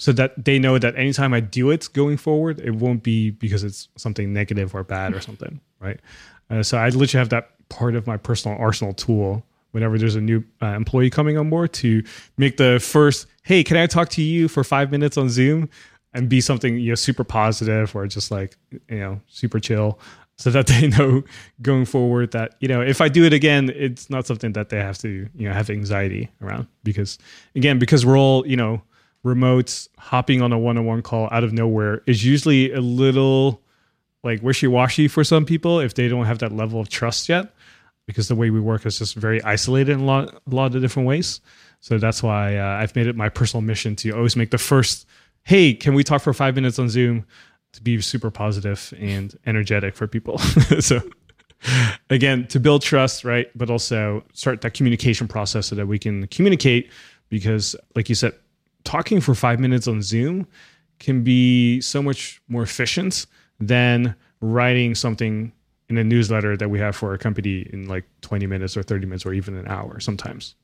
so that they know that anytime I do it going forward, it won't be because it's something negative or bad or something, right? Uh, so I literally have that part of my personal arsenal tool whenever there's a new uh, employee coming on board to make the first, hey, can I talk to you for five minutes on Zoom? And be something you know super positive or just like you know super chill, so that they know going forward that you know if I do it again, it's not something that they have to you know have anxiety around because again because we're all you know remote hopping on a one-on-one call out of nowhere is usually a little like wishy-washy for some people if they don't have that level of trust yet because the way we work is just very isolated in a lot, a lot of different ways. So that's why uh, i've made it my personal mission to always make the first hey can we talk for five minutes on zoom? to be super positive and energetic for people. So again to build trust right but also start that communication process so that we can communicate because like you said talking for five minutes on zoom can be so much more efficient than writing something in a newsletter that we have for our company in like 20 minutes or 30 minutes or even an hour sometimes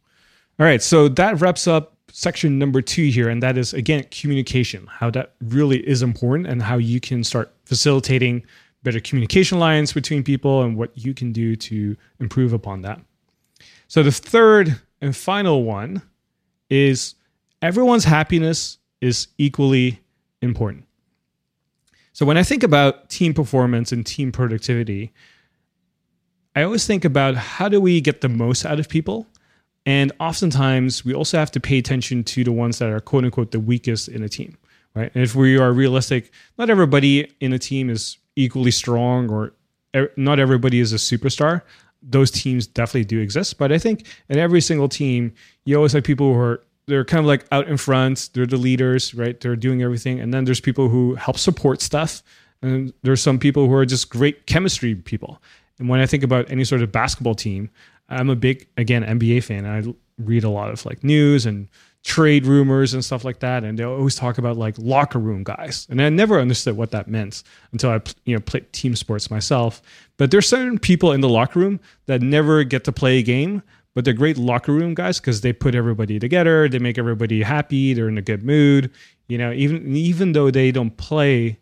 all right so that wraps up section number two here and that is again communication how that really is important and how you can start facilitating better communication lines between people and what you can do to improve upon that. So the third and final one is everyone's happiness is equally important. So when I think about team performance and team productivity, I always think about how do we get the most out of people? And oftentimes we also have to pay attention to the ones that are quote unquote the weakest in a team, right? And if we are realistic, not everybody in a team is equally strong or not everybody is a superstar. Those teams definitely do exist, but I think in every single team, you always have people who are they're kind of like out in front. They're the leaders, right? They're doing everything, and then there's people who help support stuff, and there's some people who are just great chemistry people. And when I think about any sort of basketball team, I'm a big again NBA fan. and I read a lot of like news and trade rumors and stuff like that and they always talk about like locker room guys and i never understood what that meant until i you know played team sports myself but there's certain people in the locker room that never get to play a game but they're great locker room guys because they put everybody together they make everybody happy they're in a good mood you know even even though they don't play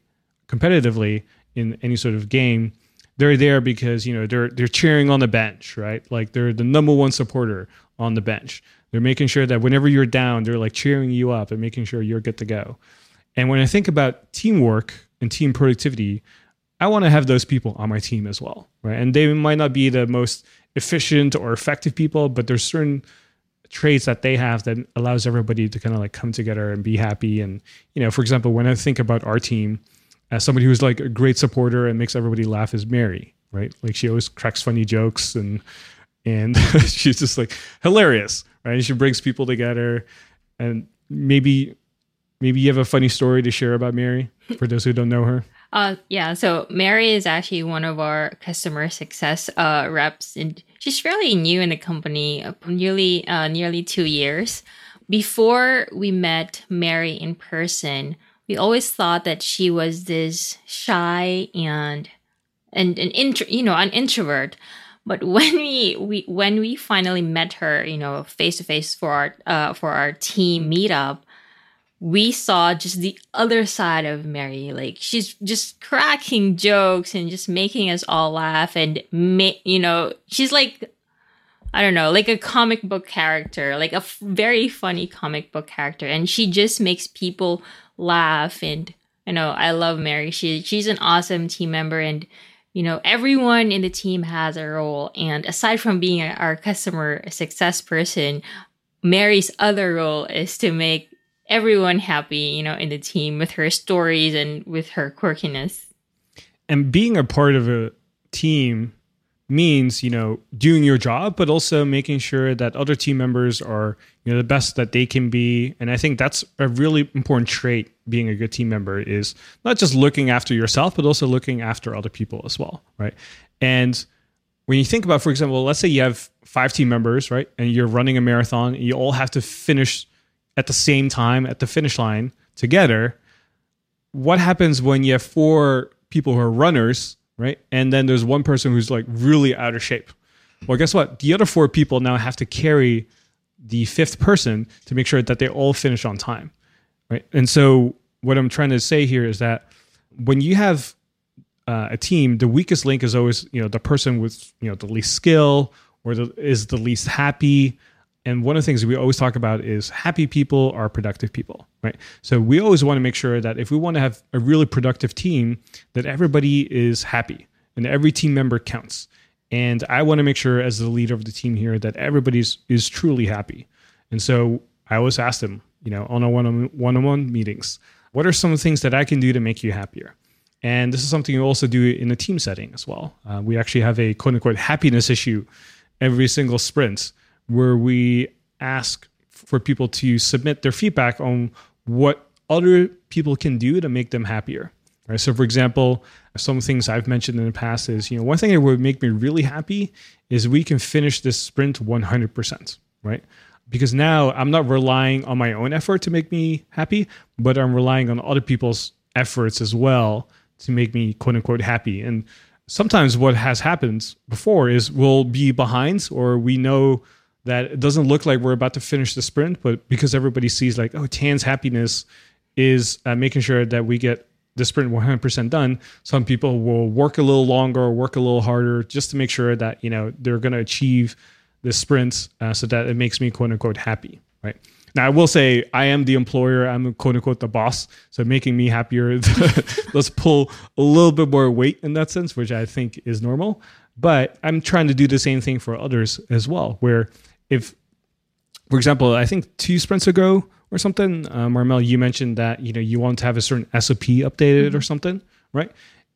competitively in any sort of game they're there because you know they're they're cheering on the bench right like they're the number one supporter on the bench they're making sure that whenever you're down, they're like cheering you up and making sure you're good to go. And when I think about teamwork and team productivity, I want to have those people on my team as well, right? And they might not be the most efficient or effective people, but there's certain traits that they have that allows everybody to kind of like come together and be happy. And you know, for example, when I think about our team, as somebody who's like a great supporter and makes everybody laugh is Mary, right? Like she always cracks funny jokes and and she's just like hilarious, right? She brings people together, and maybe maybe you have a funny story to share about Mary for those who don't know her. Uh, yeah. So Mary is actually one of our customer success uh, reps, and she's fairly new in the company, uh, nearly uh, nearly two years. Before we met Mary in person, we always thought that she was this shy and and an intro, you know, an introvert. But when we, we when we finally met her, you know, face to face for our uh, for our team meetup, we saw just the other side of Mary. Like she's just cracking jokes and just making us all laugh, and ma- you know, she's like. I don't know, like a comic book character, like a f- very funny comic book character, and she just makes people laugh. And you know, I love Mary. She she's an awesome team member, and you know, everyone in the team has a role. And aside from being our customer success person, Mary's other role is to make everyone happy, you know, in the team with her stories and with her quirkiness. And being a part of a team means you know doing your job but also making sure that other team members are you know the best that they can be. And i think that's a really important trait being a good team member is not just looking after yourself but also looking after other people as well right? And when you think about for example let's say you have five team members right? And you're running a marathon you all have to finish at the same time at the finish line together what happens when you have four people who are runners right? And then there's one person who's like really out of shape. Well, guess what? The other four people now have to carry the fifth person to make sure that they all finish on time, right? And so what I'm trying to say here is that when you have uh, a team, the weakest link is always you know the person with you know the least skill or the, is the least happy and one of the things we always talk about is happy people are productive people, right? So we always want to make sure that if we want to have a really productive team, that everybody is happy and every team member counts. And I want to make sure as the leader of the team here that everybody is truly happy. And so I always ask them, you know, on a one one on one meetings? What are some things that I can do to make you happier? And this is something you also do in a team setting as well. Uh, we actually have a quote unquote happiness issue every single sprint where we ask for people to submit their feedback on what other people can do to make them happier. Right. So, for example, some things I've mentioned in the past is, you know, one thing that would make me really happy is we can finish this sprint 100%. Right. Because now I'm not relying on my own effort to make me happy, but I'm relying on other people's efforts as well to make me quote unquote happy. And sometimes what has happened before is we'll be behind or we know that it doesn't look like we're about to finish the sprint, but because everybody sees like, oh, Thanh's happiness is uh, making sure that we get the sprint 100% done. Some people will work a little longer work a little harder just to make sure that, you know, they're going to achieve the sprint uh, so that it makes me quote unquote happy, right? Now I will say I am the employer. I'm quote unquote the boss, so making me happier. let's pull a little bit more weight in that sense, which I think is normal. But I'm trying to do the same thing for others as well. Where if, for example, I think two sprints ago or something, uh, Marmel, you mentioned that you know you want to have a certain SOP updated mm-hmm. or something, right?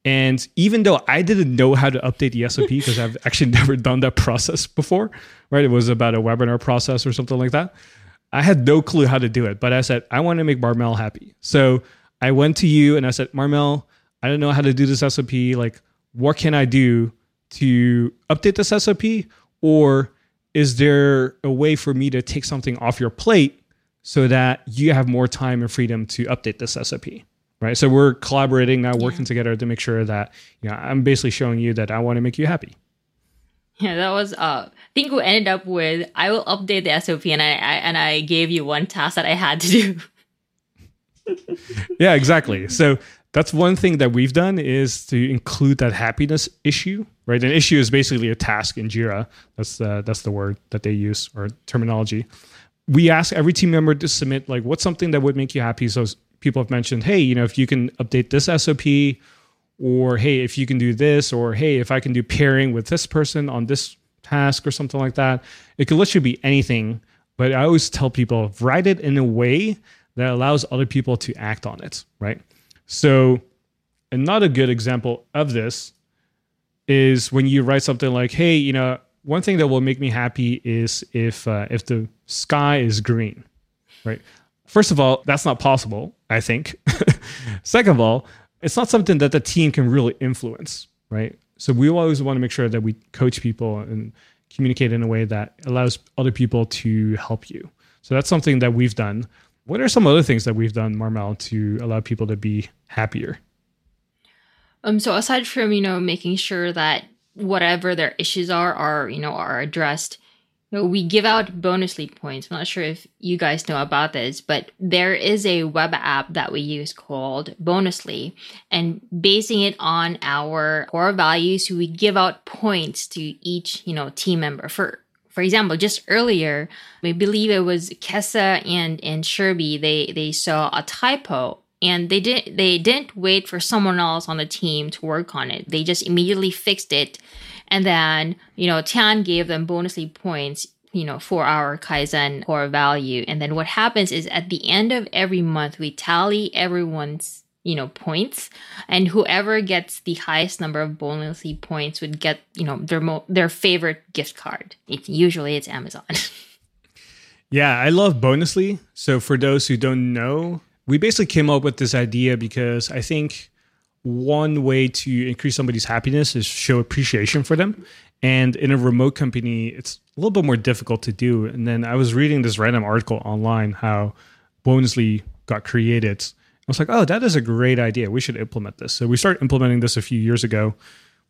And even though I didn't know how to update the SOP because I've actually never done that process before, right? It was about a webinar process or something like that. I had no clue how to do it, but I said, I want to make Marmel happy. So I went to you and I said, Marmel, I don't know how to do this SOP. Like, what can I do to update this SOP? Or is there a way for me to take something off your plate so that you have more time and freedom to update this SOP? Right. So we're collaborating now, working yeah. together to make sure that, you know, I'm basically showing you that I want to make you happy. Yeah, that was uh I think we ended up with I will update the SOP and I, I and I gave you one task that I had to do. yeah, exactly. So that's one thing that we've done is to include that happiness issue, right? An issue is basically a task in Jira. That's uh, that's the word that they use or terminology. We ask every team member to submit like what's something that would make you happy. So people have mentioned, hey, you know, if you can update this SOP or hey if you can do this or hey if i can do pairing with this person on this task or something like that it could literally be anything but i always tell people write it in a way that allows other people to act on it right so another good example of this is when you write something like hey you know one thing that will make me happy is if uh, if the sky is green right first of all that's not possible i think second of all it's not something that the team can really influence, right? So we always want to make sure that we coach people and communicate in a way that allows other people to help you. So that's something that we've done. What are some other things that we've done, Marmel, to allow people to be happier? Um, so aside from you know making sure that whatever their issues are are you know are addressed, we give out bonus Bonusly points. I'm not sure if you guys know about this, but there is a web app that we use called Bonusly. And basing it on our core values, we give out points to each, you know, team member. For for example, just earlier, we believe it was Kessa and, and Sherby, they, they saw a typo and they didn't they didn't wait for someone else on the team to work on it. They just immediately fixed it and then, you know, Thanh gave them bonusly points, you know, for our Kaizen core value. And then what happens is at the end of every month, we tally everyone's you know points and whoever gets the highest number of bonusly points would get you know their mo- their favorite gift card it's usually it's amazon yeah i love bonusly so for those who don't know we basically came up with this idea because i think one way to increase somebody's happiness is show appreciation for them. And in a remote company, it's a little bit more difficult to do. And then I was reading this random article online how Bonusly got created. I was like, oh, that is a great idea. We should implement this. So we started implementing this a few years ago,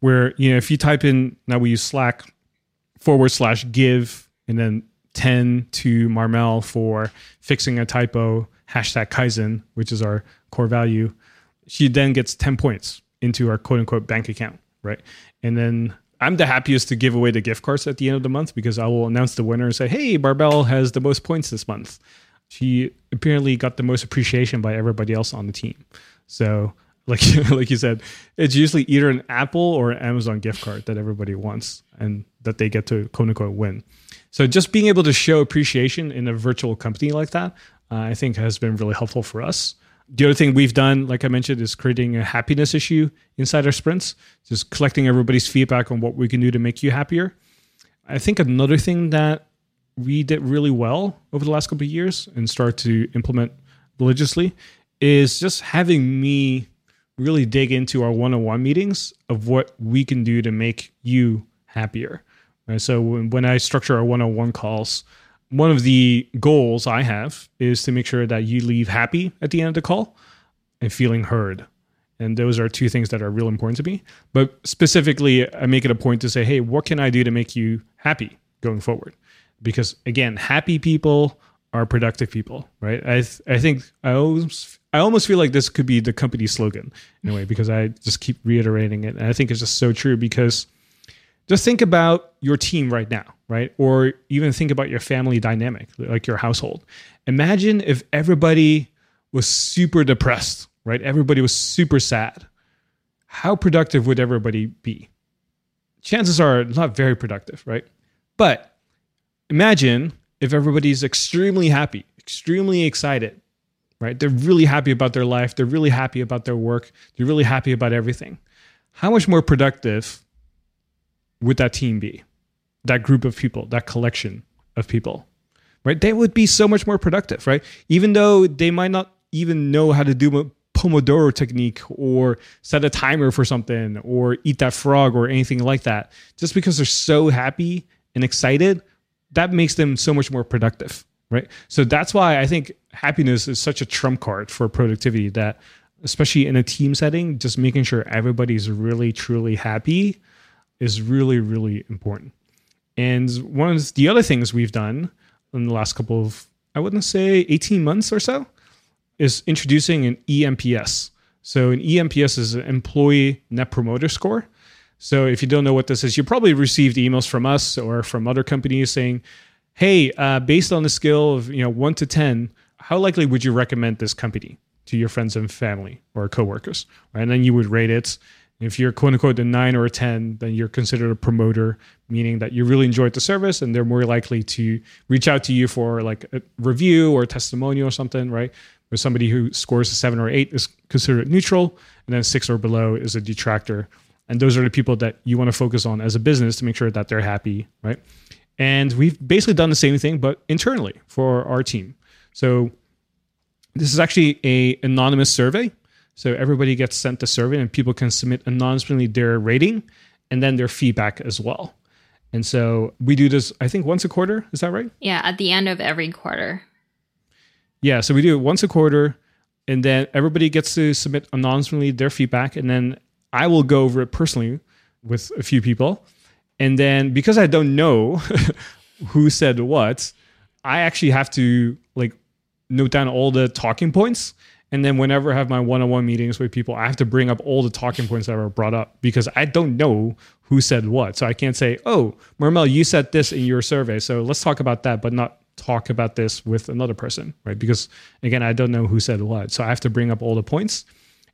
where you know if you type in now we use Slack forward slash give and then 10 to Marmel for fixing a typo, hashtag Kaizen, which is our core value she then gets 10 points into our quote unquote bank account, right? And then I'm the happiest to give away the gift cards at the end of the month because I will announce the winner and say, hey, Marmel has the most points this month. She apparently got the most appreciation by everybody else on the team. So, like like you said, it's usually either an Apple or an Amazon gift card that everybody wants and that they get to quote unquote win. So just being able to show appreciation in a virtual company like that uh, I think has been really helpful for us. The other thing we've done, like I mentioned, is creating a happiness issue inside our sprints, just collecting everybody's feedback on what we can do to make you happier. I think another thing that we did really well over the last couple of years and start to implement religiously is just having me really dig into our one-on-one meetings of what we can do to make you happier. Right? So when I structure our one-on-one calls, one of the goals I have is to make sure that you leave happy at the end of the call and feeling heard. And those are two things that are real important to me. But specifically, I make it a point to say, hey, what can I do to make you happy going forward? Because again, happy people are productive people, right? I th- I think I almost I almost feel like this could be the company slogan in a way because I just keep reiterating it, and I think it's just so true because just think about your team right now, right? Or even think about your family dynamic, like your household. Imagine if everybody was super depressed, right? Everybody was super sad. How productive would everybody be? Chances are not very productive, right? But imagine if everybody's extremely happy, extremely excited, right? They're really happy about their life, they're really happy about their work, they're really happy about everything. How much more productive would that team be? That group of people, that collection of people, right? They would be so much more productive, right? Even though they might not even know how to do a Pomodoro technique or set a timer for something or eat that frog or anything like that, just because they're so happy and excited that makes them so much more productive, right? So that's why I think happiness is such a trump card for productivity that especially in a team setting, just making sure everybody's really truly happy is really really important. And one of the other things we've done in the last couple of I wouldn't say 18 months or so is introducing an ENPS. So an ENPS is an employee net promoter score. So if you don't know what this is, you probably received emails from us or from other companies saying, "Hey, uh, based on the scale of you know one to ten, how likely would you recommend this company to your friends and family or coworkers?" And then you would rate it. If you're quote unquote a nine or a ten, then you're considered a promoter, meaning that you really enjoyed the service and they're more likely to reach out to you for like a review or a testimonial or something, right? Where somebody who scores a seven or eight is considered neutral, and then six or below is a detractor and those are the people that you want to focus on as a business to make sure that they're happy, right? And we've basically done the same thing, but internally for our team. So this is actually a anonymous survey. So everybody gets sent the survey, and people can submit anonymously their rating and then their feedback as well. And so we do this, I think, once a quarter. Is that right? Yeah, at the end of every quarter. Yeah, so we do it once a quarter, and then everybody gets to submit anonymously their feedback, and then I will go over it personally with a few people. And then because I don't know who said what, I actually have to like note down all the talking points. And then whenever I have my one-on-one meetings with people, I have to bring up all the talking points that were brought up because I don't know who said what. So I can't say, "Oh, Marmel, you said this in your survey, so let's talk about that," but not talk about this with another person, right? Because again, I don't know who said what. So I have to bring up all the points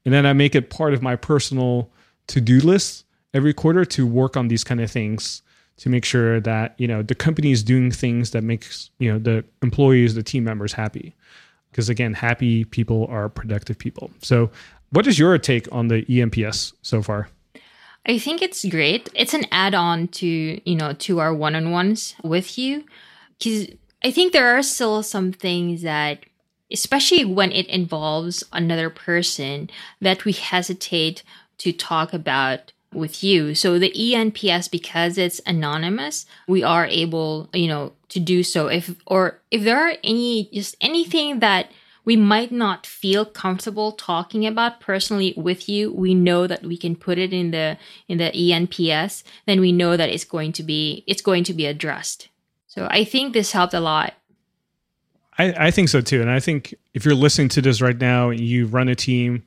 and then I make it part of my personal to-do list every quarter to work on these kind of things to make sure that you know the company is doing things that makes you know the employees the team members happy. Because again happy people are productive people. So what is your take on the ENPS so far? I think it's great. It's an add-on to you know to our one-on-ones with you. Because i think there are still some things that especially when it involves another person, that we hesitate to talk about with you. So the ENPS, because it's anonymous, we are able, you know, to do so. If or if there are any just anything that we might not feel comfortable talking about personally with you, we know that we can put it in the in the ENPS. Then we know that it's going to be it's going to be addressed. So I think this helped a lot I, I think so too. And I think if you're listening to this right now and you run a team,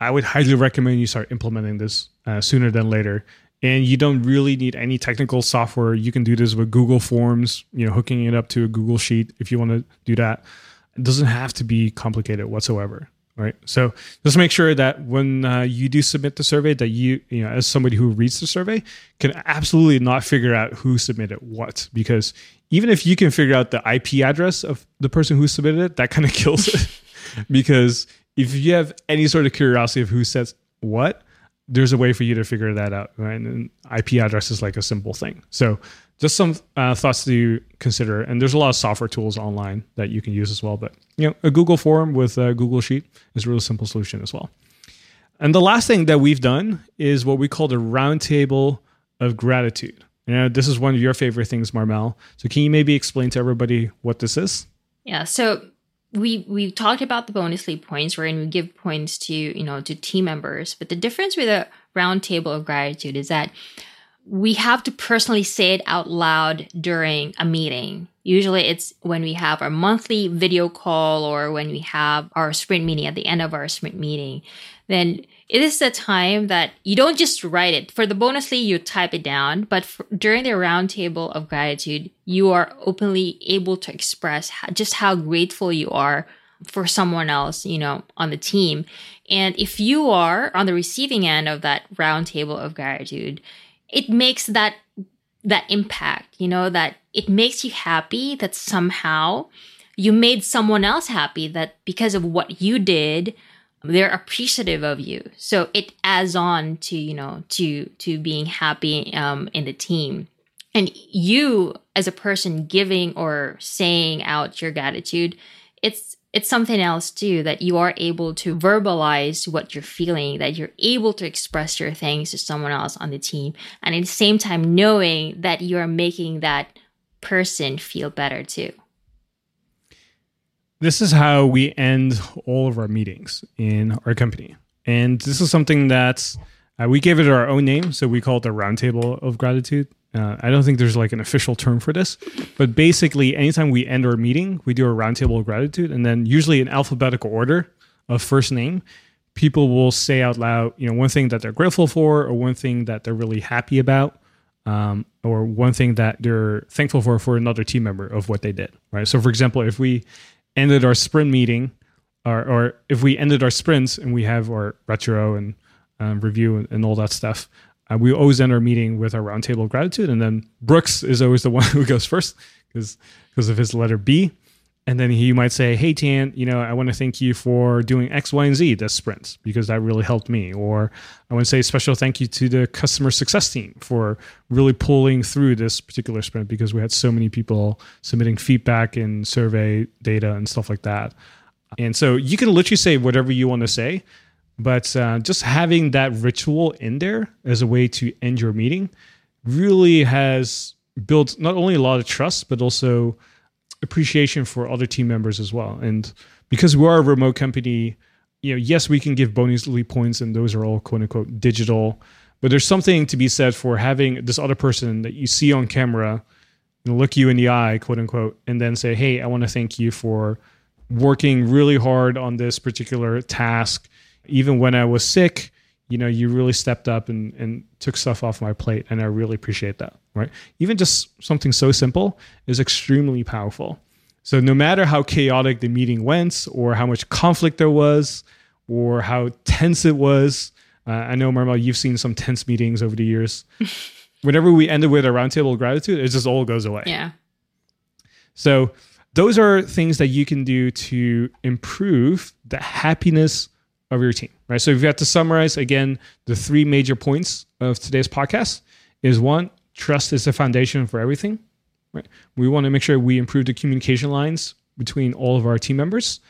I would highly recommend you start implementing this uh, sooner than later. And you don't really need any technical software. You can do this with Google Forms, you know, hooking it up to a Google Sheet if you want to do that. It doesn't have to be complicated whatsoever. Right? So just make sure that when uh, you do submit the survey, that you, you know, as somebody who reads the survey, can absolutely not figure out who submitted what, because even if you can figure out the IP address of the person who submitted it, that kind of kills it, because if you have any sort of curiosity of who says what, there's a way for you to figure that out, right? And IP address is like a simple thing. So just some uh, thoughts to consider. And there's a lot of software tools online that you can use as well. But you know, a Google form with a Google Sheet is a really simple solution as well. And the last thing that we've done is what we call the roundtable of gratitude. You know, this is one of your favorite things, Marmel. So can you maybe explain to everybody what this is? Yeah. So we we talked about the Bonusly points wherein we give points to you know to team members but the difference with a roundtable of gratitude is that we have to personally say it out loud during a meeting. Usually it's when we have our monthly video call or when we have our sprint meeting at the end of our sprint meeting. Then it is the time that you don't just write it. For the Bonusly, you type it down, but for, during the roundtable of gratitude, you are openly able to express just how grateful you are for someone else, you know, on the team. And if you are on the receiving end of that roundtable of gratitude, it makes that that impact you know that it makes you happy that somehow you made someone else happy that because of what you did they're appreciative of you. So it adds on to you know to to being happy um, in the team. And you as a person giving or saying out your gratitude it's it's something else too that you are able to verbalize what you're feeling, that you're able to express your things to someone else on the team. And at the same time, knowing that you are making that person feel better too. This is how we end all of our meetings in our company. And this is something that uh, we gave it our own name. So we call it the Roundtable of Gratitude. Uh, I don't think there's like an official term for this, but basically, anytime we end our meeting, we do a roundtable of gratitude, and then usually in alphabetical order of first name, people will say out loud, you know, one thing that they're grateful for, or one thing that they're really happy about, um, or one thing that they're thankful for for another team member of what they did. Right. So, for example, if we ended our sprint meeting, or, or if we ended our sprints and we have our retro and um, review and, and all that stuff, uh, we always end our meeting with our roundtable of gratitude, and then Brooks is always the one who goes first because because of his letter B. And then he might say, "Hey Thanh, you know, I want to thank you for doing X, Y, and Z this sprint because that really helped me." Or I want to say special thank you to the customer success team for really pulling through this particular sprint because we had so many people submitting feedback and survey data and stuff like that. And so you can literally say whatever you want to say, but uh, just having that ritual in there as a way to end your meeting really has built not only a lot of trust, but also appreciation for other team members as well. And because we are a remote company, you know, yes, we can give Bonusly points, and those are all quote unquote digital. But there's something to be said for having this other person that you see on camera and look you in the eye, quote unquote, and then say, "Hey, I want to thank you for working really hard on this particular task." Even when I was sick, you know, you really stepped up and, and took stuff off my plate. And I really appreciate that, right? Even just something so simple is extremely powerful. So no matter how chaotic the meeting went or how much conflict there was or how tense it was, uh, I know, Marmel, you've seen some tense meetings over the years. Whenever we ended with a roundtable of gratitude, it just all goes away. Yeah. So those are things that you can do to improve the happiness of your team, right? So if you have to summarize again, the three major points of today's podcast is one, trust is the foundation for everything, right? We want to make sure we improve the communication lines between all of our team members.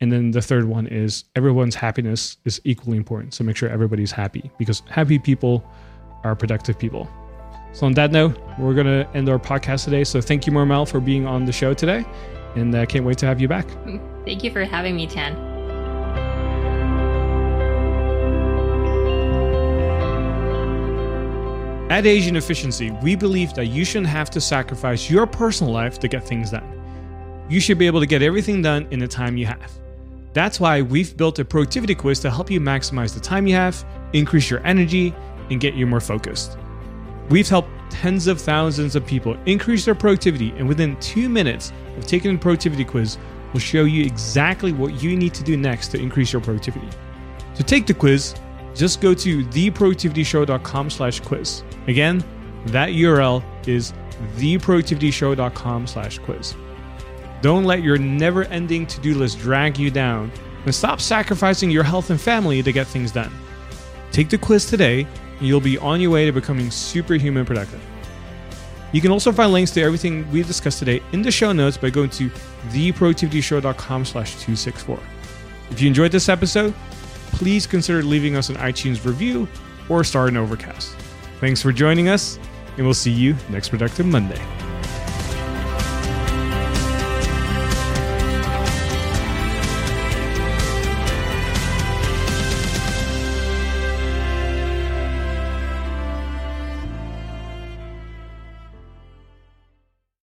And then the third one is everyone's happiness is equally important. So make sure everybody's happy because happy people are productive people. So on that note, we're going to end our podcast today. So thank you, Marmel, for being on the show today. And I can't wait to have you back. Thank you for having me, Thanh. At Asian Efficiency, we believe that you shouldn't have to sacrifice your personal life to get things done. You should be able to get everything done in the time you have. That's why we've built a productivity quiz to help you maximize the time you have, increase your energy, and get you more focused. We've helped tens of thousands of people increase their productivity, and within two minutes of taking the productivity quiz, we'll show you exactly what you need to do next to increase your productivity. To take the quiz, just go to theproductivityshow.com slash quiz. Again, that URL is theproductivityshow.com slash quiz. Don't let your never ending to do list drag you down and stop sacrificing your health and family to get things done. Take the quiz today and you'll be on your way to becoming superhuman productive. You can also find links to everything we discussed today in the show notes by going to theproductivityshow.com slash 264. If you enjoyed this episode, please consider leaving us an iTunes review or a star in Overcast. Thanks for joining us, and we'll see you next Productive Monday.